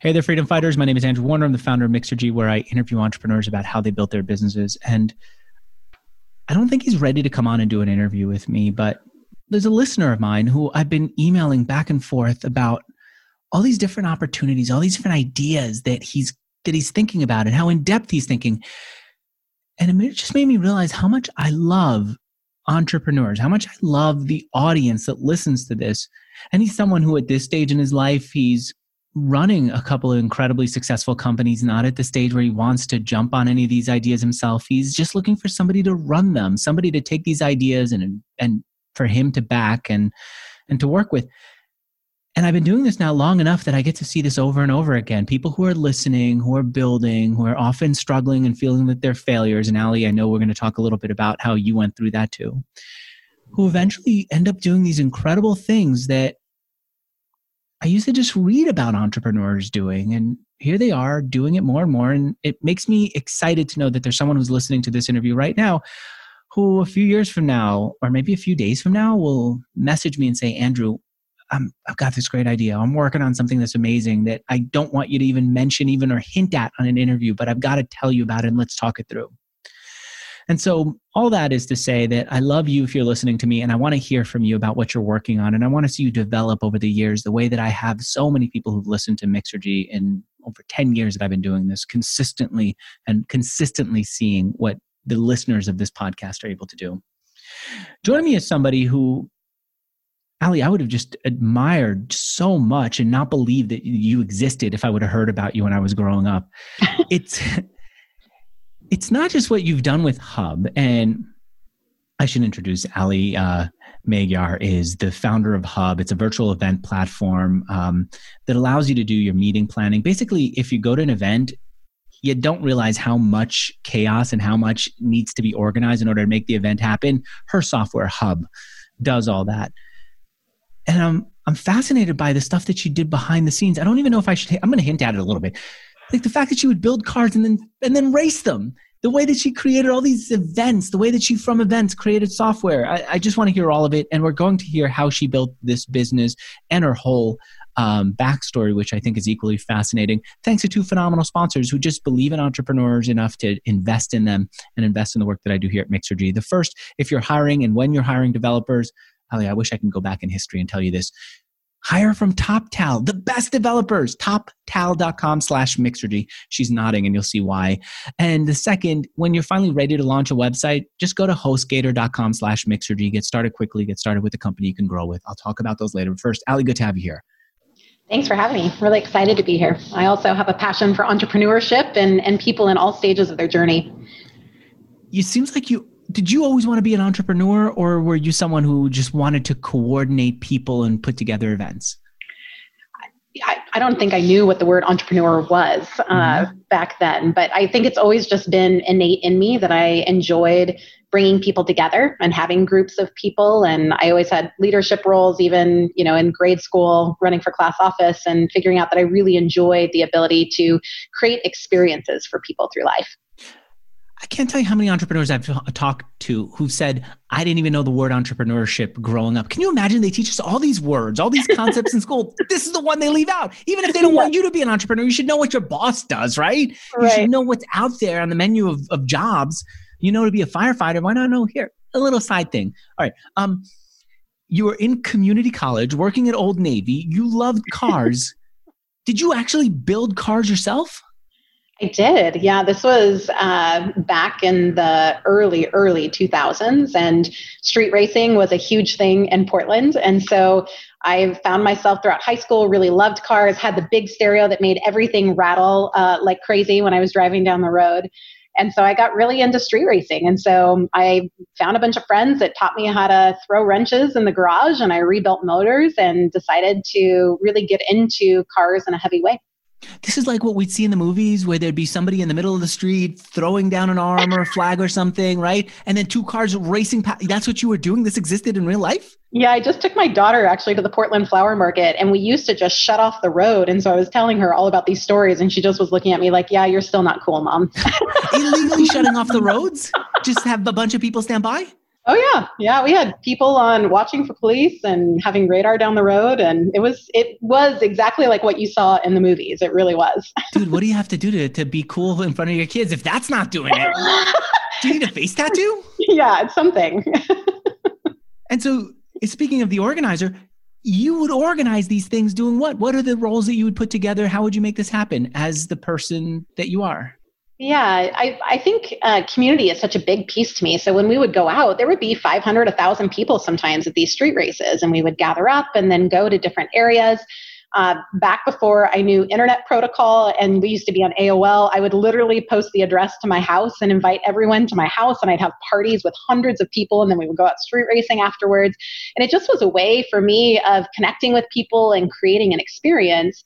Hey there, freedom fighters. My name is Andrew Warner. I'm the founder of Mixergy, where I interview entrepreneurs about how they built their businesses. And I don't think he's ready to come on and do an interview with me, but there's a listener of mine who I've been emailing back and forth about all these different opportunities, all these different ideas that he's that he's thinking about and how in depth he's thinking. And it just made me realize how much I love entrepreneurs, how much I love the audience that listens to this. And he's someone who, at this stage in his life, he's running a couple of incredibly successful companies, not at the stage where he wants to jump on any of these ideas himself. He's just looking for somebody to run them, somebody to take these ideas and and for him to back and and to work with. And I've been doing this now long enough that I get to see this over and over again. People who are listening, who are building, who are often struggling and feeling that they're failures. And Allie, I know we're going to talk a little bit about how you went through that too. Who eventually end up doing these incredible things that I used to just read about entrepreneurs doing, and here they are doing it more and more. And it makes me excited to know that there's someone who's listening to this interview right now who, a few years from now, or maybe a few days from now, will message me and say, Andrew, I'm, I've got this great idea. I'm working on something that's amazing that I don't want you to even mention, even or hint at on an interview, but I've got to tell you about it and let's talk it through. And so, all that is to say that I love you if you're listening to me, and I want to hear from you about what you're working on. And I want to see you develop over the years the way that I have so many people who've listened to Mixergy in over 10 years that I've been doing this consistently and consistently seeing what the listeners of this podcast are able to do. Joining me is somebody who, Allie, I would have just admired so much and not believed that you existed if I would have heard about you when I was growing up. it's it's not just what you've done with Hubb, and I should introduce Allie uh, Magyar is the founder of Hubb. It's a virtual event platform um, that allows you to do your meeting planning. Basically, if you go to an event, you don't realize how much chaos and how much needs to be organized in order to make the event happen. Her software Hubb does all that, and I'm I'm fascinated by the stuff that she did behind the scenes. I don't even know if I should. I'm going to hint at it a little bit like the fact that she would build cars and then and then race them. The way that she created all these events the way that she from events created software. I, I just want to hear all of it and we're going to hear how she built this business and her whole um, backstory which i think is equally fascinating. Thanks to two phenomenal sponsors who just believe in entrepreneurs enough to invest in them and invest in the work that i do here at mixergy. The first if you're hiring and when you're hiring developers I wish I can go back in history and tell you this. Hire from Toptal, the best developers, toptal.com slash Mixergy. She's nodding and you'll see why. And the second, when you're finally ready to launch a website, just go to hostgator.com slash Mixergy. Get started quickly, get started with a company you can grow with. I'll talk about those later. But First, Allie, good to have you here. Thanks for having me. Really excited to be here. I also have a passion for entrepreneurship and, and people in all stages of their journey. It seems like you did you always want to be an entrepreneur or were you someone who just wanted to coordinate people and put together events I, I don't think I knew what the word entrepreneur was uh, mm-hmm. back then, but I think it's always just been innate in me that I enjoyed bringing people together and having groups of people. And I always had leadership roles, even you know in grade school, running for class office, and figuring out that I really enjoyed the ability to create experiences for people through life. I can't tell you how many entrepreneurs I've talked to who've said, I didn't even know the word entrepreneurship growing up. Can you imagine they teach us all these words, all these concepts in school? This is the one they leave out. Even if they don't yeah. want you to be an entrepreneur, you should know what your boss does, right? right? You should know what's out there on the menu of, of jobs. You know, to be a firefighter, why not know here? A little side thing. All right. Um, you were in community college working at Old Navy. You loved cars. Did you actually build cars yourself? I did. Yeah, this was uh, back in the early, early 2000s, and street racing was a huge thing in Portland. And so I found myself throughout high school, really loved cars, had the big stereo that made everything rattle uh, like crazy when I was driving down the road. And so I got really into street racing. And so I found a bunch of friends that taught me how to throw wrenches in the garage, and I rebuilt motors and decided to really get into cars in a heavy way. This is like what we'd see in the movies where there'd be somebody in the middle of the street throwing down an arm or a flag or something, right? And then two cars racing past. That's what you were doing? This existed in real life? Yeah, I just took my daughter actually to the Portland Flower Market and we used to just shut off the road. And so I was telling her all about these stories and she just was looking at me like, yeah, you're still not cool, mom. Illegally shutting off the roads? Just have a bunch of people stand by? Oh yeah, yeah. We had people on watching for police and having radar down the road, and it was it was exactly like what you saw in the movies. It really was. Dude, what do you have to do to to be cool in front of your kids if that's not doing it? do you need a face tattoo? Yeah, it's something. and so, eh, speaking of the organizer, you would organize these things doing what? What are the roles that you would put together? How would you make this happen as the person that you are? Yeah, I, I think uh, community is such a big piece to me. So when we would go out, there would be 500, 1,000 people sometimes at these street races, and we would gather up and then go to different areas. Uh, back before I knew internet protocol and we used to be on AOL, I would literally post the address to my house and invite everyone to my house, and I'd have parties with hundreds of people, and then we would go out street racing afterwards. And it just was a way for me of connecting with people and creating an experience.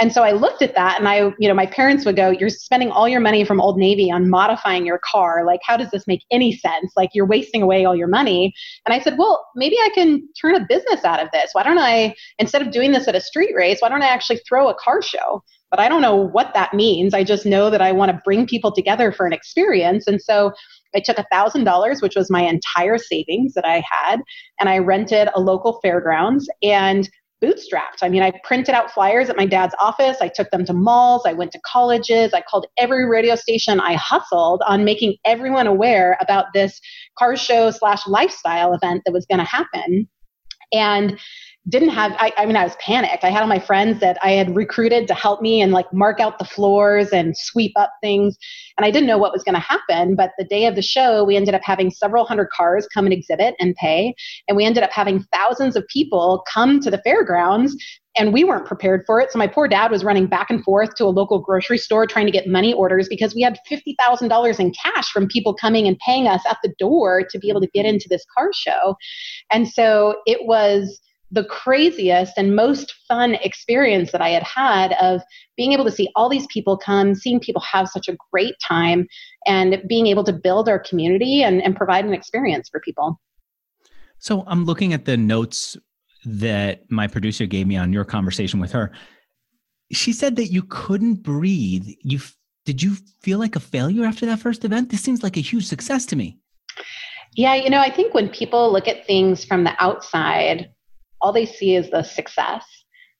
And so I looked at that and I, you know, my parents would go, You're spending all your money from Old Navy on modifying your car. Like, how does this make any sense? Like, you're wasting away all your money. And I said, Well, maybe I can turn a business out of this. Why don't I, instead of doing this at a street race, why don't I actually throw a car show? But I don't know what that means. I just know that I want to bring people together for an experience. And so I took $1,000, which was my entire savings that I had, and I rented a local fairgrounds. And bootstrapped. I mean, I printed out flyers at my dad's office. I took them to malls. I went to colleges. I called every radio station. I hustled on making everyone aware about this car show slash lifestyle event that was going to happen. And didn't have I, I mean i was panicked i had all my friends that i had recruited to help me and like mark out the floors and sweep up things and i didn't know what was going to happen but the day of the show we ended up having several hundred cars come and exhibit and pay and we ended up having thousands of people come to the fairgrounds and we weren't prepared for it. So my poor dad was running back and forth to a local grocery store trying to get money orders because we had $50,000 in cash from people coming and paying us at the door to be able to get into this car show. And so it was the craziest and most fun experience that I had had of being able to see all these people come, seeing people have such a great time, and being able to build our community and, and provide an experience for people. So I'm looking at the notes that my producer gave me on your conversation with her. She said that you couldn't breathe. You did you feel like a failure after that first event? This seems like a huge success to me. Yeah, you know, I think when people look at things from the outside, all they see is the success,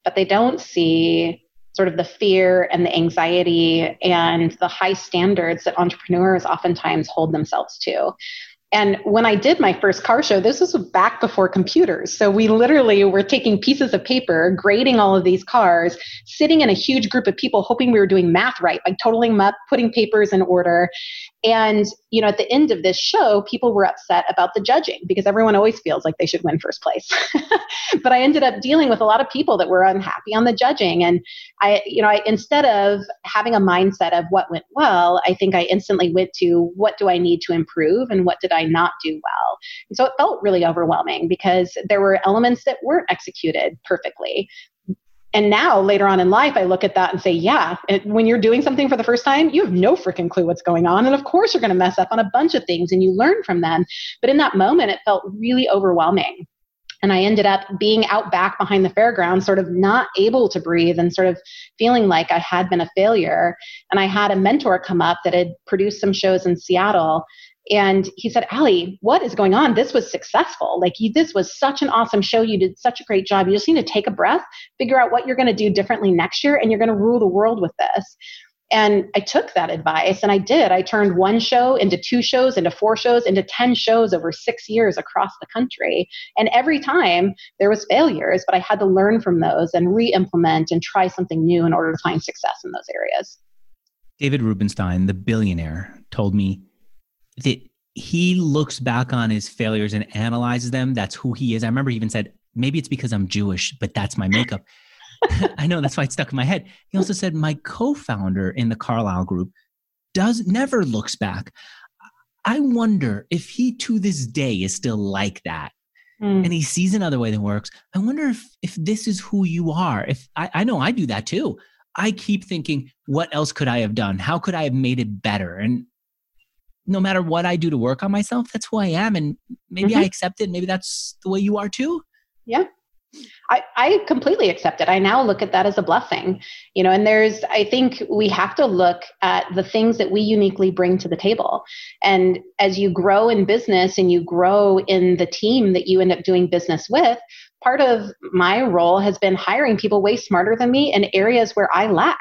but they don't see sort of the fear and the anxiety and the high standards that entrepreneurs oftentimes hold themselves to. And when I did my first car show, this was back before computers. So we literally were taking pieces of paper, grading all of these cars, sitting in a huge group of people, hoping we were doing math right, by totaling them up, putting papers in order. And, you know, at the end of this show, people were upset about the judging because everyone always feels like they should win first place. but I ended up dealing with a lot of people that were unhappy on the judging. And I, you know, I, instead of having a mindset of what went well, I think I instantly went to what do I need to improve and what did I not do well. And so it felt really overwhelming because there were elements that weren't executed perfectly and now later on in life i look at that and say yeah when you're doing something for the first time you have no freaking clue what's going on and of course you're going to mess up on a bunch of things and you learn from them but in that moment it felt really overwhelming and I ended up being out back behind the fairground, sort of not able to breathe and sort of feeling like I had been a failure. And I had a mentor come up that had produced some shows in Seattle and he said, Allie, what is going on? This was successful. Like, you, this was such an awesome show. You did such a great job. You just need to take a breath, figure out what you're going to do differently next year, and you're going to rule the world with this. And I took that advice and I did. I turned one show into two shows, into four shows, into 10 shows over six years across the country. And every time there was failures, but I had to learn from those and re-implement and try something new in order to find success in those areas. David Rubenstein, the billionaire, told me that he looks back on his failures and analyzes them. That's who he is. I remember he even said, maybe it's because I'm Jewish, but that's my makeup. I know that's why it stuck in my head. He also said, my co-founder in the Carlyle group does never looks back. I wonder if he to this day is still like that. Mm. And he sees another way that works. I wonder if if this is who you are. If I, I know I do that too. I keep thinking, what else could I have done? How could I have made it better? And no matter what I do to work on myself, that's who I am. And maybe mm-hmm. I accept it. Maybe that's the way you are too. Yeah. I, I completely accept it. I now look at that as a blessing, you know, and there's, I think we have to look at the things that we uniquely bring to the table. And as you grow in business and you grow in the team that you end up doing business with, part of my role has been hiring people way smarter than me in areas where I lack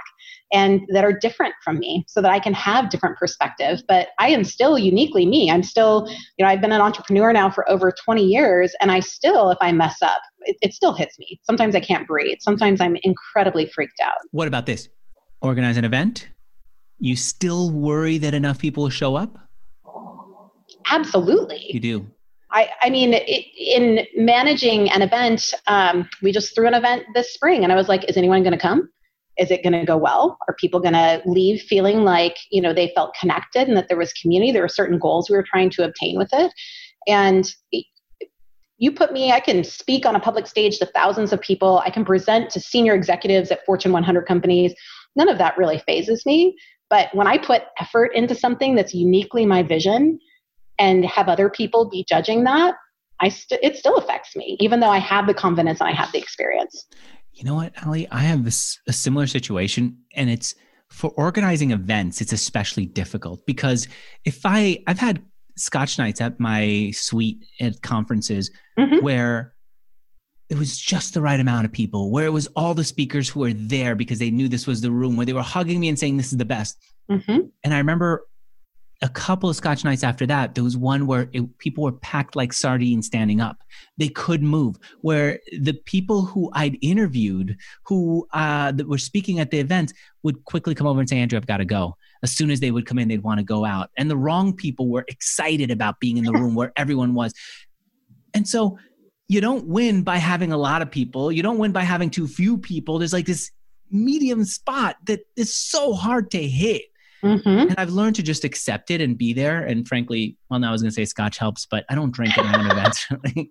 and that are different from me so that I can have different perspective. But I am still uniquely me. I'm still, you know, I've been an entrepreneur now for over 20 years and I still, if I mess up, it, it still hits me. Sometimes I can't breathe. Sometimes I'm incredibly freaked out. What about this? Organize an event? You still worry that enough people will show up? Absolutely. You do. I, I mean, it, in managing an event, um, we just threw an event this spring, and I was like, "Is anyone going to come? Is it going to go well? Are people going to leave feeling like you know they felt connected and that there was community? There were certain goals we were trying to obtain with it. And you put me i can speak on a public stage to thousands of people. I can present to senior executives at fortune 100 companies. None of that really fazes me. But when i put effort into something that's uniquely my vision and have other people be judging that I st- it still affects me, even though I have the confidence and I have the experience you know what, Allie? I have this a similar situation, and it's for organizing events. It's especially difficult because if I I've had Scotch nights at my suite at conferences mm-hmm. where it was just the right amount of people, where it was all the speakers who were there because they knew this was the room, where they were hugging me and saying this is the best. Mm-hmm. And I remember a couple of scotch nights after that there was one where it, people were packed like sardines standing up. They could move. Where the people who i'd interviewed who uh, that were speaking at the event would quickly come over and say andrew i've got to go. As soon as they would come in they'd want to go out. And the wrong people were excited about being in the room where everyone was. And so you don't win by having a lot of people. You don't win by having too few people. There's like this medium spot that is so hard to hit Mm-hmm. And I've learned to just accept it and be there. And frankly, well, now I was going to say scotch helps, but I don't drink at my events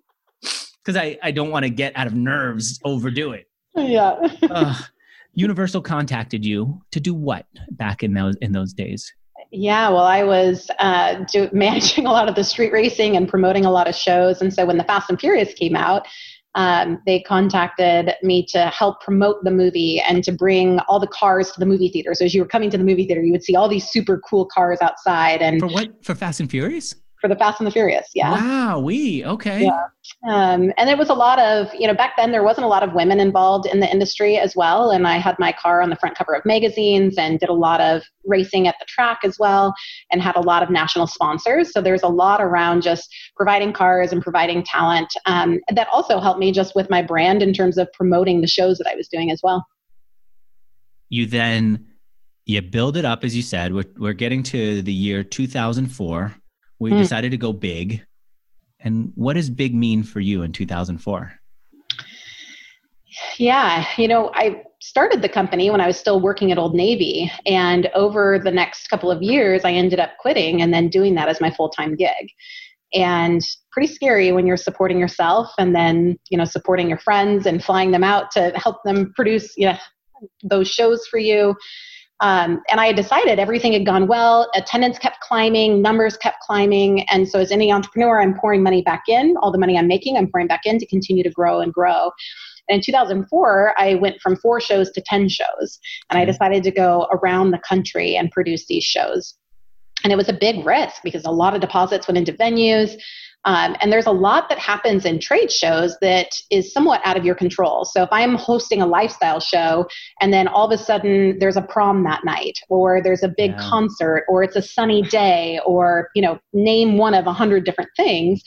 because I, I don't want to get out of nerves, overdo it. Yeah. uh, Universal contacted you to do what back in those in those days? Yeah, well, I was uh, do, managing a lot of the street racing and promoting a lot of shows, and so when the Fast and Furious came out, um, they contacted me to help promote the movie and to bring all the cars to the movie theater. So as you were coming to the movie theater, you would see all these super cool cars outside. And for what? For Fast and Furious? For the Fast and the Furious. Yeah. Wow. We okay. Yeah. Um, and it was a lot of you know back then there wasn't a lot of women involved in the industry as well. And I had my car on the front cover of magazines and did a lot of racing at the track as well, and had a lot of national sponsors. So there's a lot around just providing cars and providing talent. Um, that also helped me just with my brand in terms of promoting the shows that I was doing as well. You then you build it up as you said. We're we're getting to the year 2004 we mm. decided to go big. And what does big mean for you in 2004? Yeah, you know, I started the company when I was still working at Old Navy. And over the next couple of years, I ended up quitting and then doing that as my full time gig. And pretty scary when you're supporting yourself and then, you know, supporting your friends and flying them out to help them produce, you know, those shows for you. Um, and I had decided everything had gone well. Attendance kept climbing, numbers kept climbing. And so, as any entrepreneur, I'm pouring money back in. All the money I'm making, I'm pouring back in to continue to grow and grow. And in 2004, I went from four shows to 10 shows. And I decided to go around the country and produce these shows. And it was a big risk because a lot of deposits went into venues. Um, and there's a lot that happens in trade shows that is somewhat out of your control. So if I'm hosting a lifestyle show and then all of a sudden there's a prom that night, or there's a big yeah. concert, or it's a sunny day, or you know, name one of a hundred different things,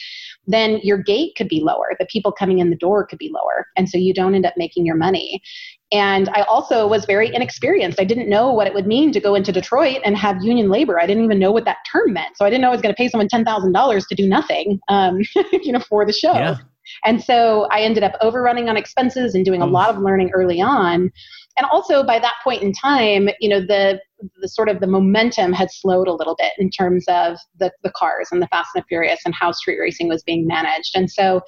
then your gate could be lower. The people coming in the door could be lower. And so you don't end up making your money. And I also was very inexperienced. I didn't know what it would mean to go into Detroit and have union labor. I didn't even know what that term meant. So I didn't know I was going to pay someone $10,000 to do nothing, um, you know, for the show. Yeah. And so I ended up overrunning on expenses and doing a lot of learning early on. And also by that point in time, you know, the the sort of the momentum had slowed a little bit in terms of the, the cars and the Fast and the Furious and how street racing was being managed. And so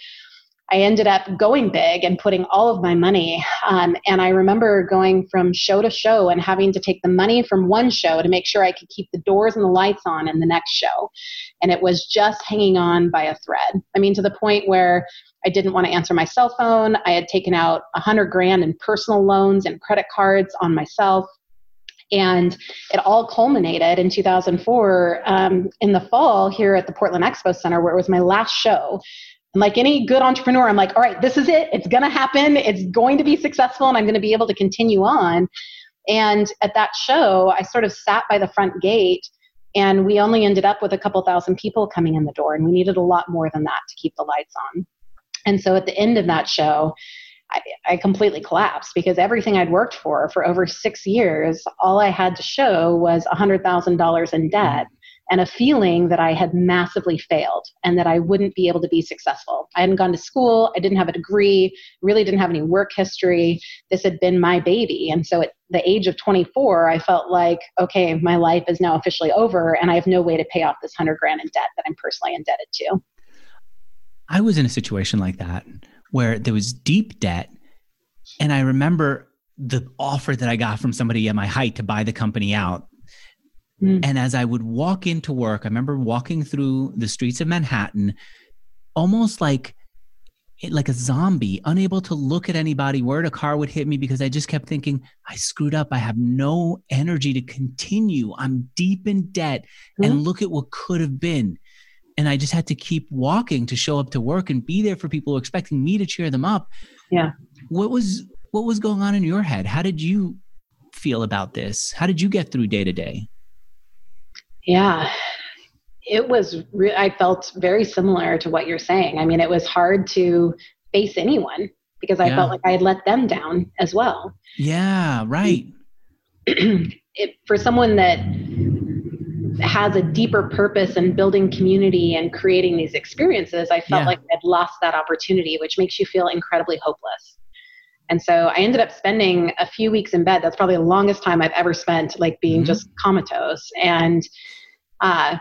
I ended up going big and putting all of my money. Um, and I remember going from show to show and having to take the money from one show to make sure I could keep the doors and the lights on in the next show. And it was just hanging on by a thread. I mean, to the point where I didn't want to answer my cell phone. I had taken out a hundred grand in personal loans and credit cards on myself. And it all culminated in 2004 um, in the fall here at the Portland Expo Center, where it was my last show. And like any good entrepreneur, I'm like, all right, this is it. It's going to happen. It's going to be successful, and I'm going to be able to continue on. And at that show, I sort of sat by the front gate, and we only ended up with a couple thousand people coming in the door, and we needed a lot more than that to keep the lights on. And so at the end of that show, I, I, completely collapsed because everything I'd worked for for over six years, all I had to show was $100,000 in debt and a feeling that I had massively failed and that I wouldn't be able to be successful. I hadn't gone to school, I didn't have a degree, really didn't have any work history. This had been my baby. And so at the age of 24, I felt like, okay, my life is now officially over and I have no way to pay off this 100 grand in debt that I'm personally indebted to. I was in a situation like that where there was deep debt. And I remember the offer that I got from somebody at my height to buy the company out. Mm. And as I would walk into work, I remember walking through the streets of Manhattan, almost like like a zombie, unable to look at anybody, where a car would hit me because I just kept thinking, I screwed up. I have no energy to continue. I'm deep in debt. Mm. And look at what could have been and I just had to keep walking to show up to work and be there for people expecting me to cheer them up. Yeah. What was what was going on in your head? How did you feel about this? How did you get through day to day? Yeah. It was re- I felt very similar to what you're saying. I mean, it was hard to face anyone because I yeah. felt like I had let them down as well. Yeah, right. it, for someone that has a deeper purpose in building community and creating these experiences, I felt yeah. like I'd lost that opportunity, which makes you feel incredibly hopeless. And so I ended up spending a few weeks in bed. That's probably the longest time I've ever spent, like being mm-hmm. just comatose and uh,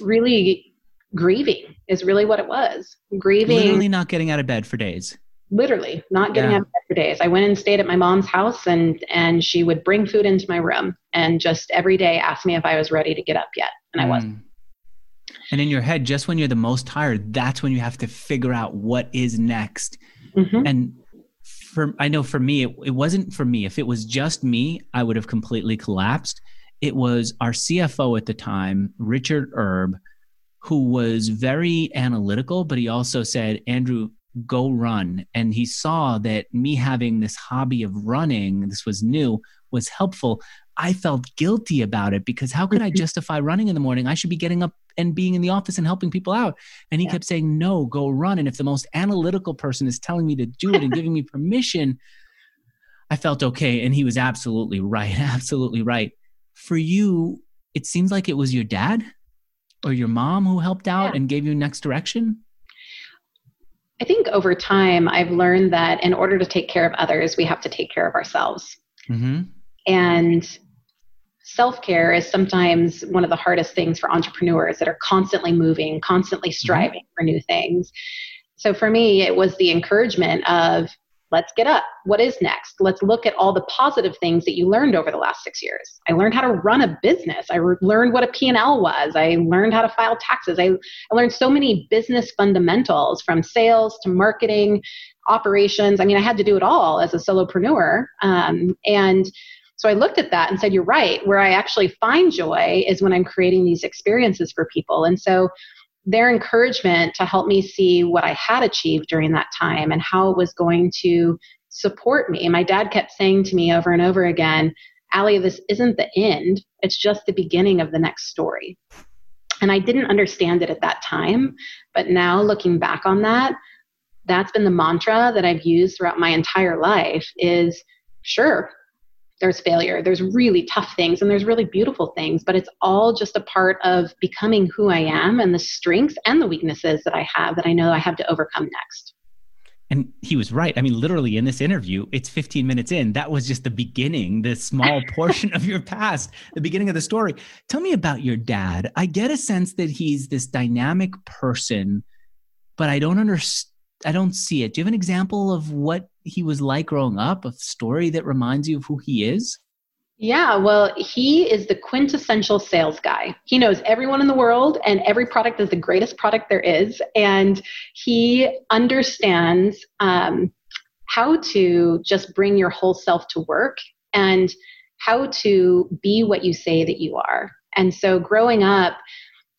really grieving is really what it was. Grieving. Literally not getting out of bed for days literally not getting yeah. out of bed for days. I went and stayed at my mom's house and and she would bring food into my room and just every day ask me if I was ready to get up yet. And mm. I wasn't. And in your head, just when you're the most tired, that's when you have to figure out what is next. Mm-hmm. And for I know for me, it, it wasn't for me. If it was just me, I would have completely collapsed. It was our CFO at the time, Richard Erb, who was very analytical, but he also said, Andrew, go run. And he saw that me having this hobby of running, this was new, was helpful. I felt guilty about it because how could I justify running in the morning? I should be getting up and being in the office and helping people out. And he yeah. kept saying, no, go run. And if the most analytical person is telling me to do it and giving me permission, I felt okay. And he was absolutely right. Absolutely right. For you, it seems like it was your dad or your mom who helped out yeah. and gave you next direction. I think over time, I've learned that in order to take care of others, we have to take care of ourselves. Mm-hmm. And self care is sometimes one of the hardest things for entrepreneurs that are constantly moving, constantly mm-hmm. striving mm-hmm. for new things. So for me, it was the encouragement of let's get up. What is next? Let's look at all the positive things that you learned over the last six years. I learned how to run a business. I re- learned what a P&L was. I learned how to file taxes. I, I learned so many business fundamentals from sales to marketing, operations. I mean, I had to do it all as a solopreneur. Um, and so I looked at that and said, you're right. Where I actually find joy is when I'm creating these experiences for people. And so their encouragement to help me see what I had achieved during that time and how it was going to support me. My dad kept saying to me over and over again, Allie, this isn't the end, it's just the beginning of the next story. And I didn't understand it at that time, but now looking back on that, that's been the mantra that I've used throughout my entire life is sure, there's failure, there's really tough things, and there's really beautiful things, but it's all just a part of becoming who I am and the strengths and the weaknesses that I have that I know I have to overcome next. And he was right. I mean, literally in this interview, it's 15 minutes in. That was just the beginning, the small portion of your past, the beginning of the story. Tell me about your dad. I get a sense that he's this dynamic person, but I don't understand I don't see it. Do you have an example of what he was like growing up? A story that reminds you of who he is? Yeah, well, he is the quintessential sales guy. He knows everyone in the world, and every product is the greatest product there is. And he understands um, how to just bring your whole self to work and how to be what you say that you are. And so, growing up,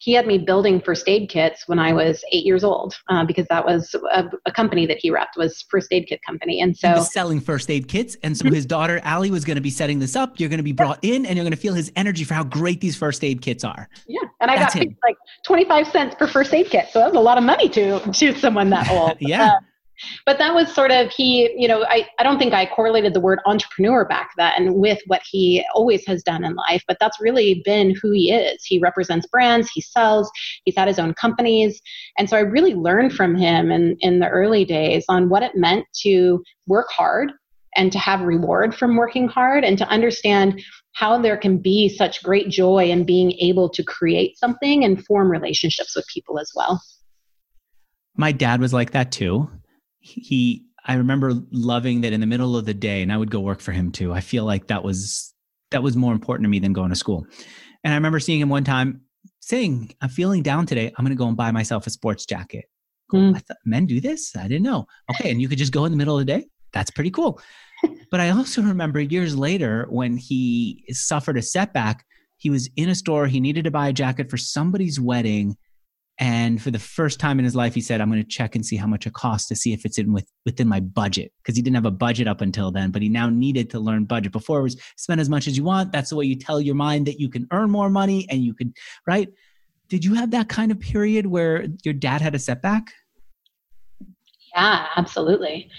he had me building first aid kits when I was eight years old uh, because that was a, a, company that he repped was first aid kit company. And so selling first aid kits. And so his daughter Allie was going to be setting this up. You're going to be brought in and you're going to feel his energy for how great these first aid kits are. Yeah. And I That's got like 25 cents per first aid kit. So that was a lot of money to, to someone that old. yeah. Uh, but that was sort of he you know I, I don't think i correlated the word entrepreneur back then with what he always has done in life but that's really been who he is. He represents brands he sells he's had his own companies. And so i really learned from him in, in the early days on what it meant to work hard and to have reward from working hard and to understand how there can be such great joy in being able to create something and form relationships with people as well. My dad was like that too he I remember loving that in the middle of the day, and I would go work for him too. I feel like that was that was more important to me than going to school. And I remember seeing him one time saying, "I'm feeling down today. I'm going to go and buy myself a sports jacket." Mm. I thought men do this. I didn't know. Okay, and you could just go in the middle of the day. That's pretty cool. but I also remember years later when he suffered a setback. He was in a store. He needed to buy a jacket for somebody's wedding, and for the first time in his life, he said, I'm going to check and see how much it costs to see if it's in with, within my budget. Because he didn't have a budget up until then, but he now needed to learn budget. Before it was spend as much as you want. That's the way you tell your mind that you can earn more money and you could, right? Did you have that kind of period where your dad had a setback? Yeah, absolutely.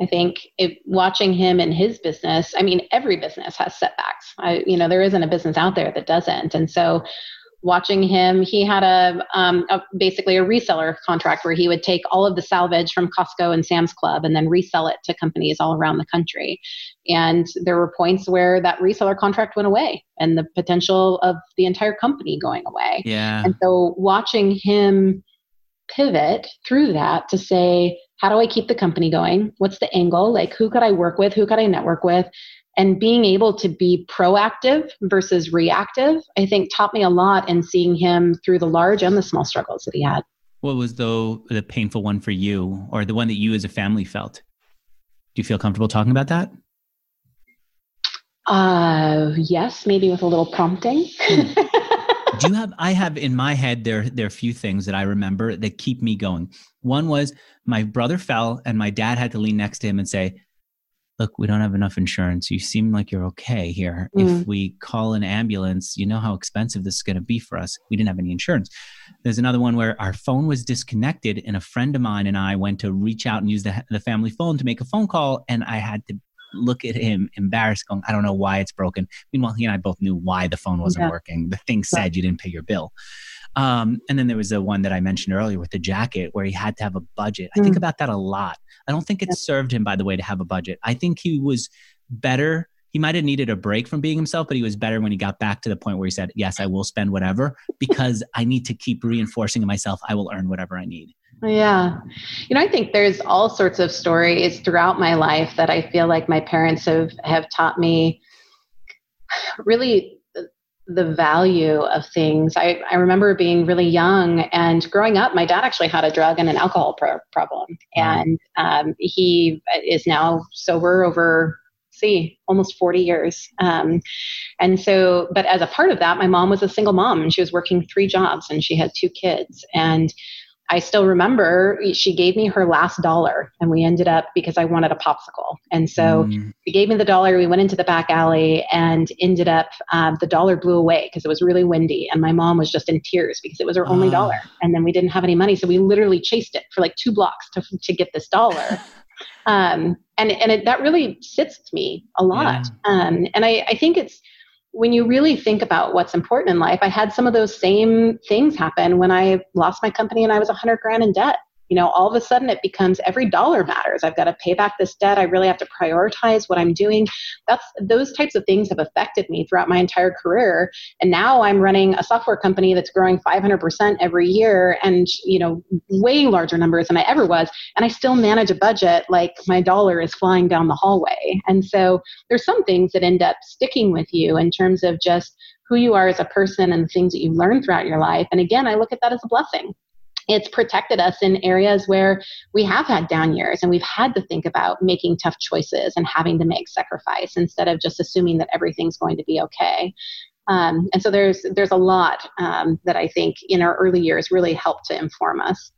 I think watching him in his business, I mean, every business has setbacks. I, you know, there isn't a business out there that doesn't. And so watching him he had a, um, a, basically a reseller contract where he would take all of the salvage from costco and sam's club and then resell it to companies all around the country. And there were points where that reseller contract went away and the potential of the entire company going away. Yeah. And so watching him pivot through that to say how do i keep the company going? What's the angle? Like who could i work with? Who could i network with and being able to be proactive versus reactive i think taught me a lot in seeing him through the large and the small struggles that he had. What was the the painful one for you or the one that you as a family felt? Do you feel comfortable talking about that? Uh yes maybe with a little prompting. Hmm. do you have i have in my head there there are a few things that i remember that keep me going. One was my brother fell and my dad had to lean next to him and say look, we don't have enough insurance. You seem like you're okay here. Mm. If we call an ambulance, you know how expensive this is going to be for us. We didn't have any insurance. There's another one where our phone was disconnected, and a friend of mine and I went to reach out and use the, the family phone to make a phone call, and I had to look at him embarrassed, going, I don't know why it's broken. Meanwhile, he and I both knew why the phone wasn't yeah. working. The thing said you didn't pay your bill. Um, and then there was the one that I mentioned earlier with the jacket where he had to have a budget. I think mm. about that a lot. I don't think it served him, by the way, to have a budget. I think he was better. He might have needed a break from being himself, but he was better when he got back to the point where he said, Yes, I will spend whatever because I need to keep reinforcing myself. I will earn whatever I need. Yeah. You know, I think there's all sorts of stories throughout my life that I feel like my parents have, have taught me really the value of things. I, I remember being really young and growing up, my dad actually had a drug and an alcohol pro- problem. And um, he is now sober over, see, almost 40 years. Um, and so, but as a part of that, my mom was a single mom and she was working three jobs and she had two kids. And I still remember she gave me her last dollar and we ended up because I wanted a popsicle. And so mm. she gave me the dollar. We went into the back alley and ended up, um, the dollar blew away because it was really windy. And my mom was just in tears because it was her only dollar. And then we didn't have any money. So we literally chased it for like two blocks to, to get this dollar. um, and and it, that really sits with me a lot. Yeah. Um, and I, I think it's, when you really think about what's important in life, I had some of those same things happen when I lost my company and I was 100 grand in debt. You know, all of a sudden it becomes every dollar matters. I've got to pay back this debt. I really have to prioritize what I'm doing. That's those types of things have affected me throughout my entire career. And now I'm running a software company that's growing 500% every year and, you know, way larger numbers than I ever was. And I still manage a budget like my dollar is flying down the hallway. And so there's some things that end up sticking with you in terms of just who you are as a person and the things that you've learned throughout your life. And again, I look at that as a blessing it's protected us in areas where we have had down years and we've had to think about making tough choices and having to make sacrifice instead of just assuming that everything's going to be okay. Um, and so there's there's a lot um, that I think in our early years really helped to inform us.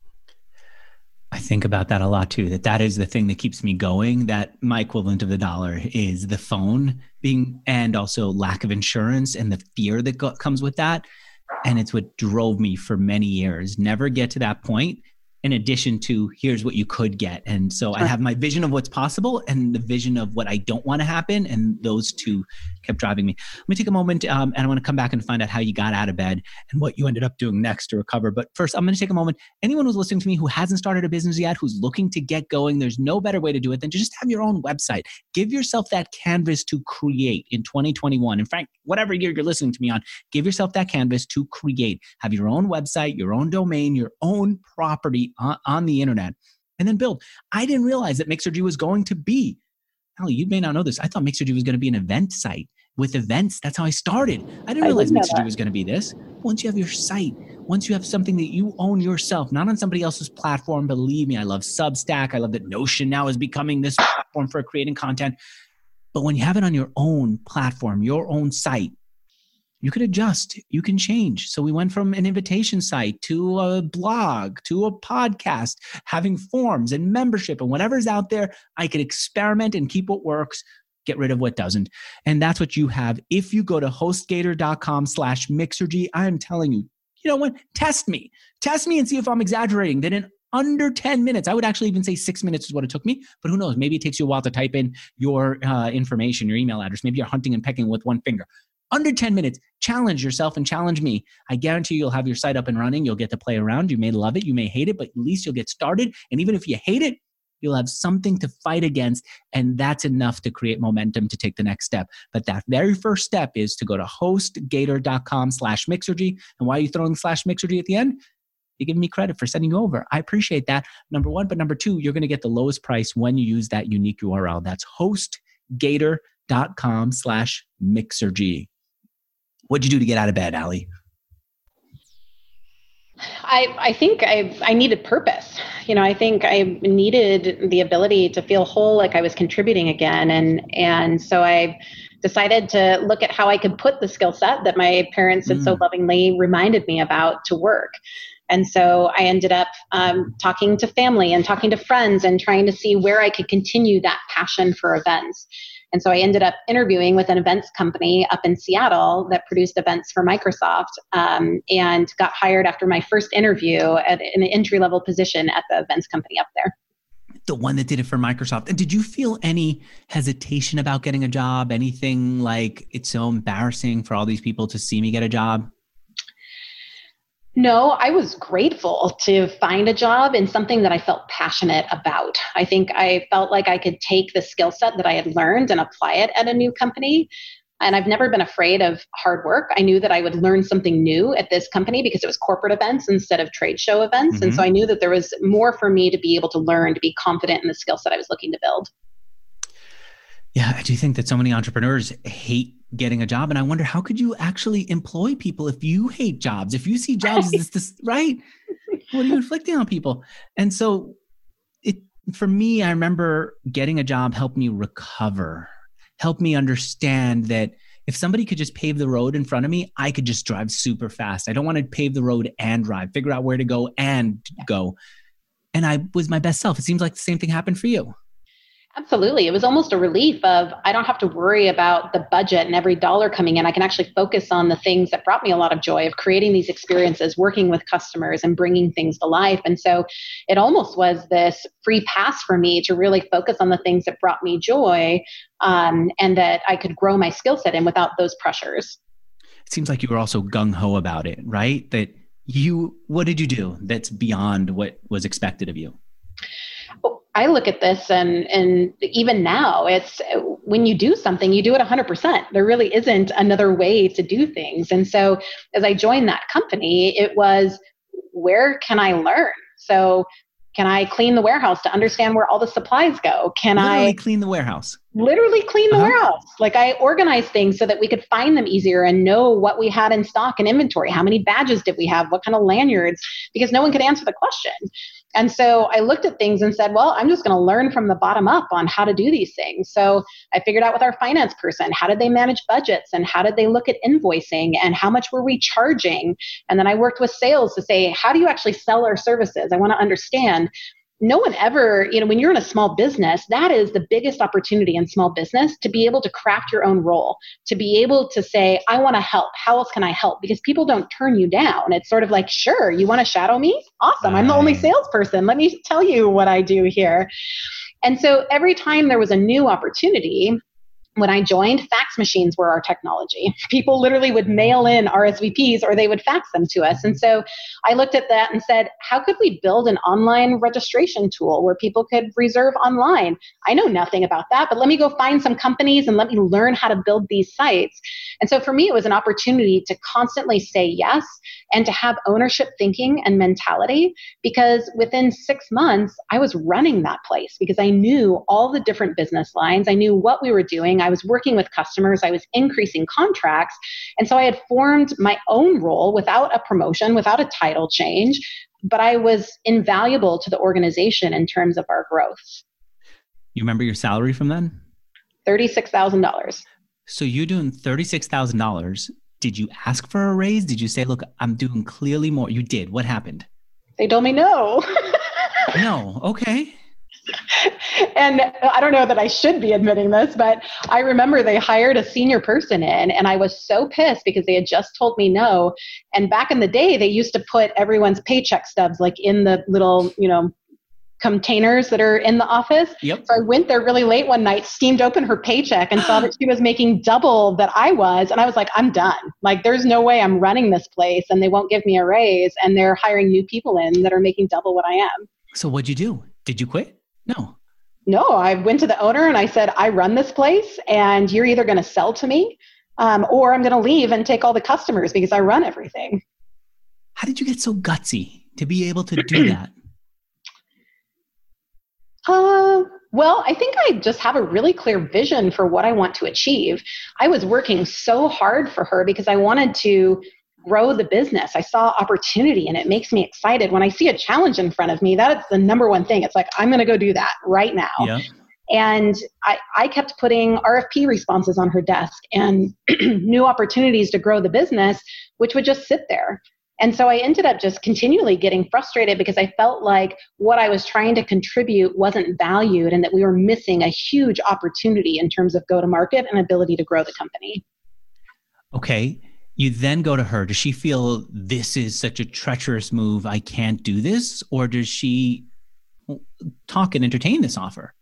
I think about that a lot too. That that is the thing that keeps me going. That my equivalent of the dollar is the phone being, and also lack of insurance and the fear that go- comes with that and it's what drove me for many years never get to that point in addition to here's what you could get. And so. I have my vision of what's possible and the vision of what I don't want to happen. And those two kept driving me. Let me take a moment um, and I want to come back and find out how you got out of bed and what you ended up doing next to recover. But first, I'm going to take a moment. Anyone who's listening to me who hasn't started a business yet, who's looking to get going, there's no better way to do it than to just have your own website. Give yourself that canvas to create in 2021. In fact, whatever year you're listening to me on, give yourself that canvas to create. Have your own website, your own domain, your own property on, on the internet and then build. I didn't realize that Mixergy was going to be, Allie, you may not know this. I thought Mixergy was going to be an event site with events. That's how I started. I didn't realize Mixergy was going to be this. Once you have your site, once you have something that you own yourself, not on somebody else's platform, believe me, I love Substack. I love that Notion now is becoming this platform for creating content. But when you have it on your own platform, your own site, you could adjust, you can change. So we went from an invitation site to a blog to a podcast, having forms and membership and whatever's out there. I could experiment and keep what works, get rid of what doesn't. And that's what you have. If you go to hostgator.com slash mixergy, I am telling you, you know what? Test me. Test me and see if I'm exaggerating. That in under 10 minutes. I would actually even say six minutes is what it took me, but who knows? Maybe it takes you a while to type in your uh, information, your email address. Maybe you're hunting and pecking with one finger under 10 minutes. Challenge yourself and challenge me. I guarantee you'll have your site up and running. You'll get to play around. You may love it, you may hate it, but at least you'll get started. And even if you hate it, you'll have something to fight against. And that's enough to create momentum to take the next step. But that very first step is to go to hostgator.com slash mixergy. And why are you throwing slash mixergy at the end? You're giving me credit for sending you over. I appreciate that. Number one. But number two, you're going to get the lowest price when you use that unique URL. That's hostgator.com slash mixergy. What'd you do to get out of bed, Allie? I, I think I, I needed purpose. You know, I think I needed the ability to feel whole, like I was contributing again. And, and so I decided to look at how I could put the skill set that my parents had mm. so lovingly reminded me about to work. And so I ended up um, talking to family and talking to friends and trying to see where I could continue that passion for events. And so I ended up interviewing with an events company up in Seattle that produced events for Microsoft um, and got hired after my first interview at an entry level position at the events company up there. The one that did it for Microsoft. And did you feel any hesitation about getting a job? Anything like it's so embarrassing for all these people to see me get a job? No, I was grateful to find a job in something that I felt passionate about. I think I felt like I could take the skill set that I had learned and apply it at a new company. And I've never been afraid of hard work. I knew that I would learn something new at this company because it was corporate events instead of trade show events. Mm-hmm. And so I knew that there was more for me to be able to learn, to be confident in the skill set I was looking to build. Yeah, I do think that so many entrepreneurs hate getting a job. And I wonder how could you actually employ people if you hate jobs? If you see jobs as this, this right? What are you inflicting on people? And so it for me, I remember getting a job helped me recover, helped me understand that if somebody could just pave the road in front of me, I could just drive super fast. I don't want to pave the road and drive, figure out where to go and go. And I was my best self. It seems like the same thing happened for you. Absolutely. It was almost a relief of I don't have to worry about the budget and every dollar coming in. I can actually focus on the things that brought me a lot of joy of creating these experiences, working with customers and bringing things to life. And so it almost was this free pass for me to really focus on the things that brought me joy um, and that I could grow my skill set in without those pressures. It seems like you were also gung ho about it, right? That you what did you do that's beyond what was expected of you? I look at this and and even now it's when you do something you do it 100%. There really isn't another way to do things. And so as I joined that company it was where can I learn? So can I clean the warehouse to understand where all the supplies go? Can literally I clean the warehouse? Literally clean the uh-huh. warehouse. Like I organized things so that we could find them easier and know what we had in stock and inventory. How many badges did we have? What kind of lanyards? Because no one could answer the question. And so I looked at things and said, well, I'm just going to learn from the bottom up on how to do these things. So I figured out with our finance person, how did they manage budgets and how did they look at invoicing and how much were we charging? And then I worked with sales to say, how do you actually sell our services? I want to understand no one ever, you know, when you're in a small business, that is the biggest opportunity in small business to be able to craft your own role, to be able to say, I want to help. How else can I help? Because people don't turn you down. It's sort of like, sure, you want to shadow me? Awesome. I'm the only salesperson. Let me tell you what I do here. And so every time there was a new opportunity, when I joined, fax machines were our technology. People literally would mail in RSVPs or they would fax them to us. And so I looked at that and said, how could we build an online registration tool where people could reserve online? I know nothing about that, but let me go find some companies and let me learn how to build these sites. And so for me, it was an opportunity to constantly say yes and to have ownership thinking and mentality because within six months, I was running that place because I knew all the different business lines. I knew what we were doing. I was working with customers. I was increasing contracts. And so I had formed my own role without a promotion, without a title change, but I was invaluable to the organization in terms of our growth. You remember your salary from then? $36,000. So you're doing $36,000 did you ask for a raise? Did you say, look, I'm doing clearly more? You did. What happened? They told me no. no. Okay. And I don't know that I should be admitting this, but I remember they hired a senior person in, and I was so pissed because they had just told me no. And back in the day, they used to put everyone's paycheck stubs like in the little, you know, containers that are in the office. Yep. So I went there really late one night, steamed open her paycheck, and saw that she was making double that I was. And I was like, I'm done. Like, there's no way I'm running this place and they won't give me a raise. And they're hiring new people in that are making double what I am. So what'd you do? Did you quit? No. No, I went to the owner and I said, I run this place and you're either going to sell to me um, or I'm going to leave and take all the customers because I run everything. How did you get so gutsy to be able to do that? Uh, well, I think I just have a really clear vision for what I want to achieve. I was working so hard for her because I wanted to grow the business. I saw opportunity and it makes me excited. When I see a challenge in front of me, that's the number one thing. It's like, I'm going to go do that right now. Yeah. And I, I kept putting RFP responses on her desk and new opportunities to grow the business, which would just sit there. And so I ended up just continually getting frustrated because I felt like what I was trying to contribute wasn't valued and that we were missing a huge opportunity in terms of go to market and ability to grow the company. Okay. You then go to her. Does she feel this is such a treacherous move? I can't do this? Or does she talk and entertain this offer?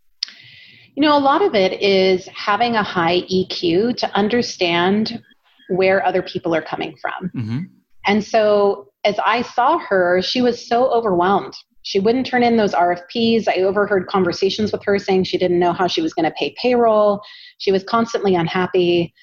You know, a lot of it is having a high EQ to understand where other people are coming from. Mm-hmm. And so as I saw her, she was so overwhelmed. She wouldn't turn in those RFPs. I overheard conversations with her saying she didn't know how she was going to pay payroll. She was constantly unhappy.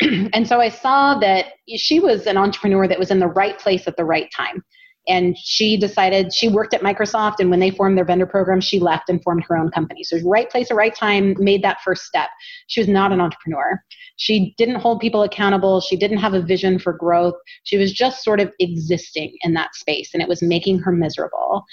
and so I saw that she was an entrepreneur that was in the right place at the right time. And she decided she worked at Microsoft, and when they formed their vendor program, she left and formed her own company. So, right place at right time, made that first step. She was not an entrepreneur. She didn't hold people accountable. She didn't have a vision for growth. She was just sort of existing in that space, and it was making her miserable.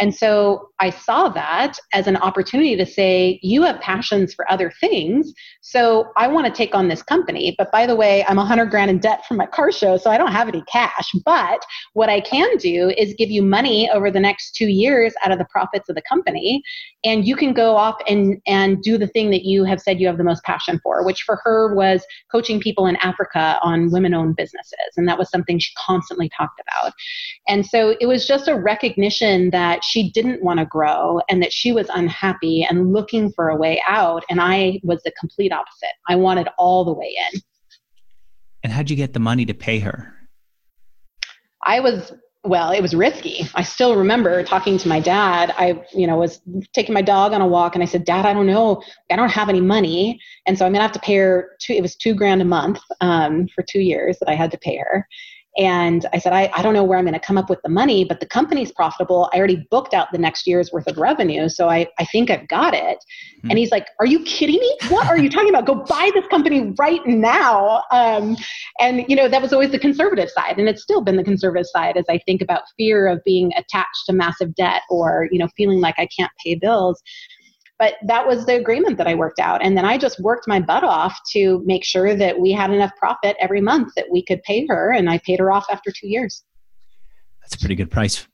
And so I saw that as an opportunity to say, you have passions for other things. So I want to take on this company. But by the way, I'm 100 grand in debt from my car show, so I don't have any cash. But what I can do is give you money over the next two years out of the profits of the company. And you can go off and, and do the thing that you have said you have the most passion for, which for her was coaching people in Africa on women owned businesses. And that was something she constantly talked about. And so it was just a recognition that she didn't want to grow and that she was unhappy and looking for a way out. And I was the complete opposite. I wanted all the way in. And how'd you get the money to pay her? I was well, it was risky. I still remember talking to my dad. I, you know, was taking my dog on a walk and I said, Dad, I don't know. I don't have any money. And so I'm going to have to pay her two, it was two grand a month um, for two years that I had to pay her. And I said, I, I don't know where I'm going to come up with the money, but the company's profitable. I already booked out the next year's worth of revenue. So I, I think I've got it. Mm-hmm. And he's like, Are you kidding me? What are you talking about? Go buy this company right now. Um, and, you know, that was always the conservative side. And it's still been the conservative side as I think about fear of being attached to massive debt or, you know, feeling like I can't pay bills. But that was the agreement that I worked out. And then I just worked my butt off to make sure that we had enough profit every month that we could pay her. And I paid her off after two years. That's a pretty good price.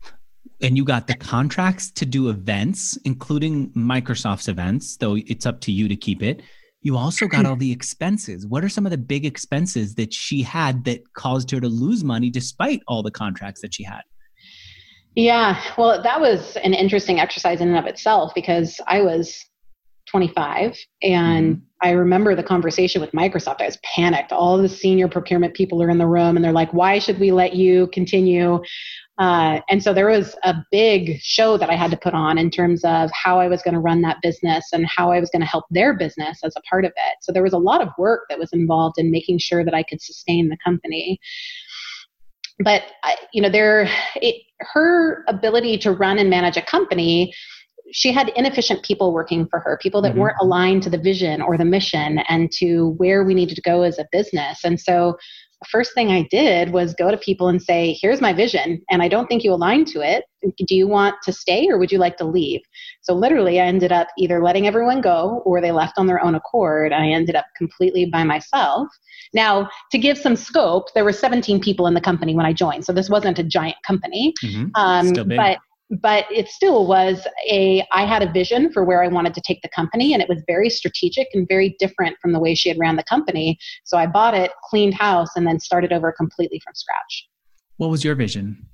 And you got the contracts to do events, including Microsoft's events, though it's up to you to keep it. You also got all the expenses. What are some of the big expenses that she had that caused her to lose money despite all the contracts that she had? Yeah, well, that was an interesting exercise in and of itself because I was 25 and mm-hmm. I remember the conversation with Microsoft. I was panicked. All the senior procurement people are in the room and they're like, why should we let you continue? Uh, and so there was a big show that I had to put on in terms of how I was going to run that business and how I was going to help their business as a part of it. So there was a lot of work that was involved in making sure that I could sustain the company but you know there it, her ability to run and manage a company she had inefficient people working for her people that mm-hmm. weren't aligned to the vision or the mission and to where we needed to go as a business and so the first thing I did was go to people and say, here's my vision, and I don't think you align to it. Do you want to stay or would you like to leave? So, literally, I ended up either letting everyone go or they left on their own accord. I ended up completely by myself. Now, to give some scope, there were 17 people in the company when I joined, so this wasn't a giant company. Mm-hmm. Um, but but it still was a i had a vision for where i wanted to take the company and it was very strategic and very different from the way she had ran the company. So i bought it cleaned house and then started over completely from scratch. What was your vision?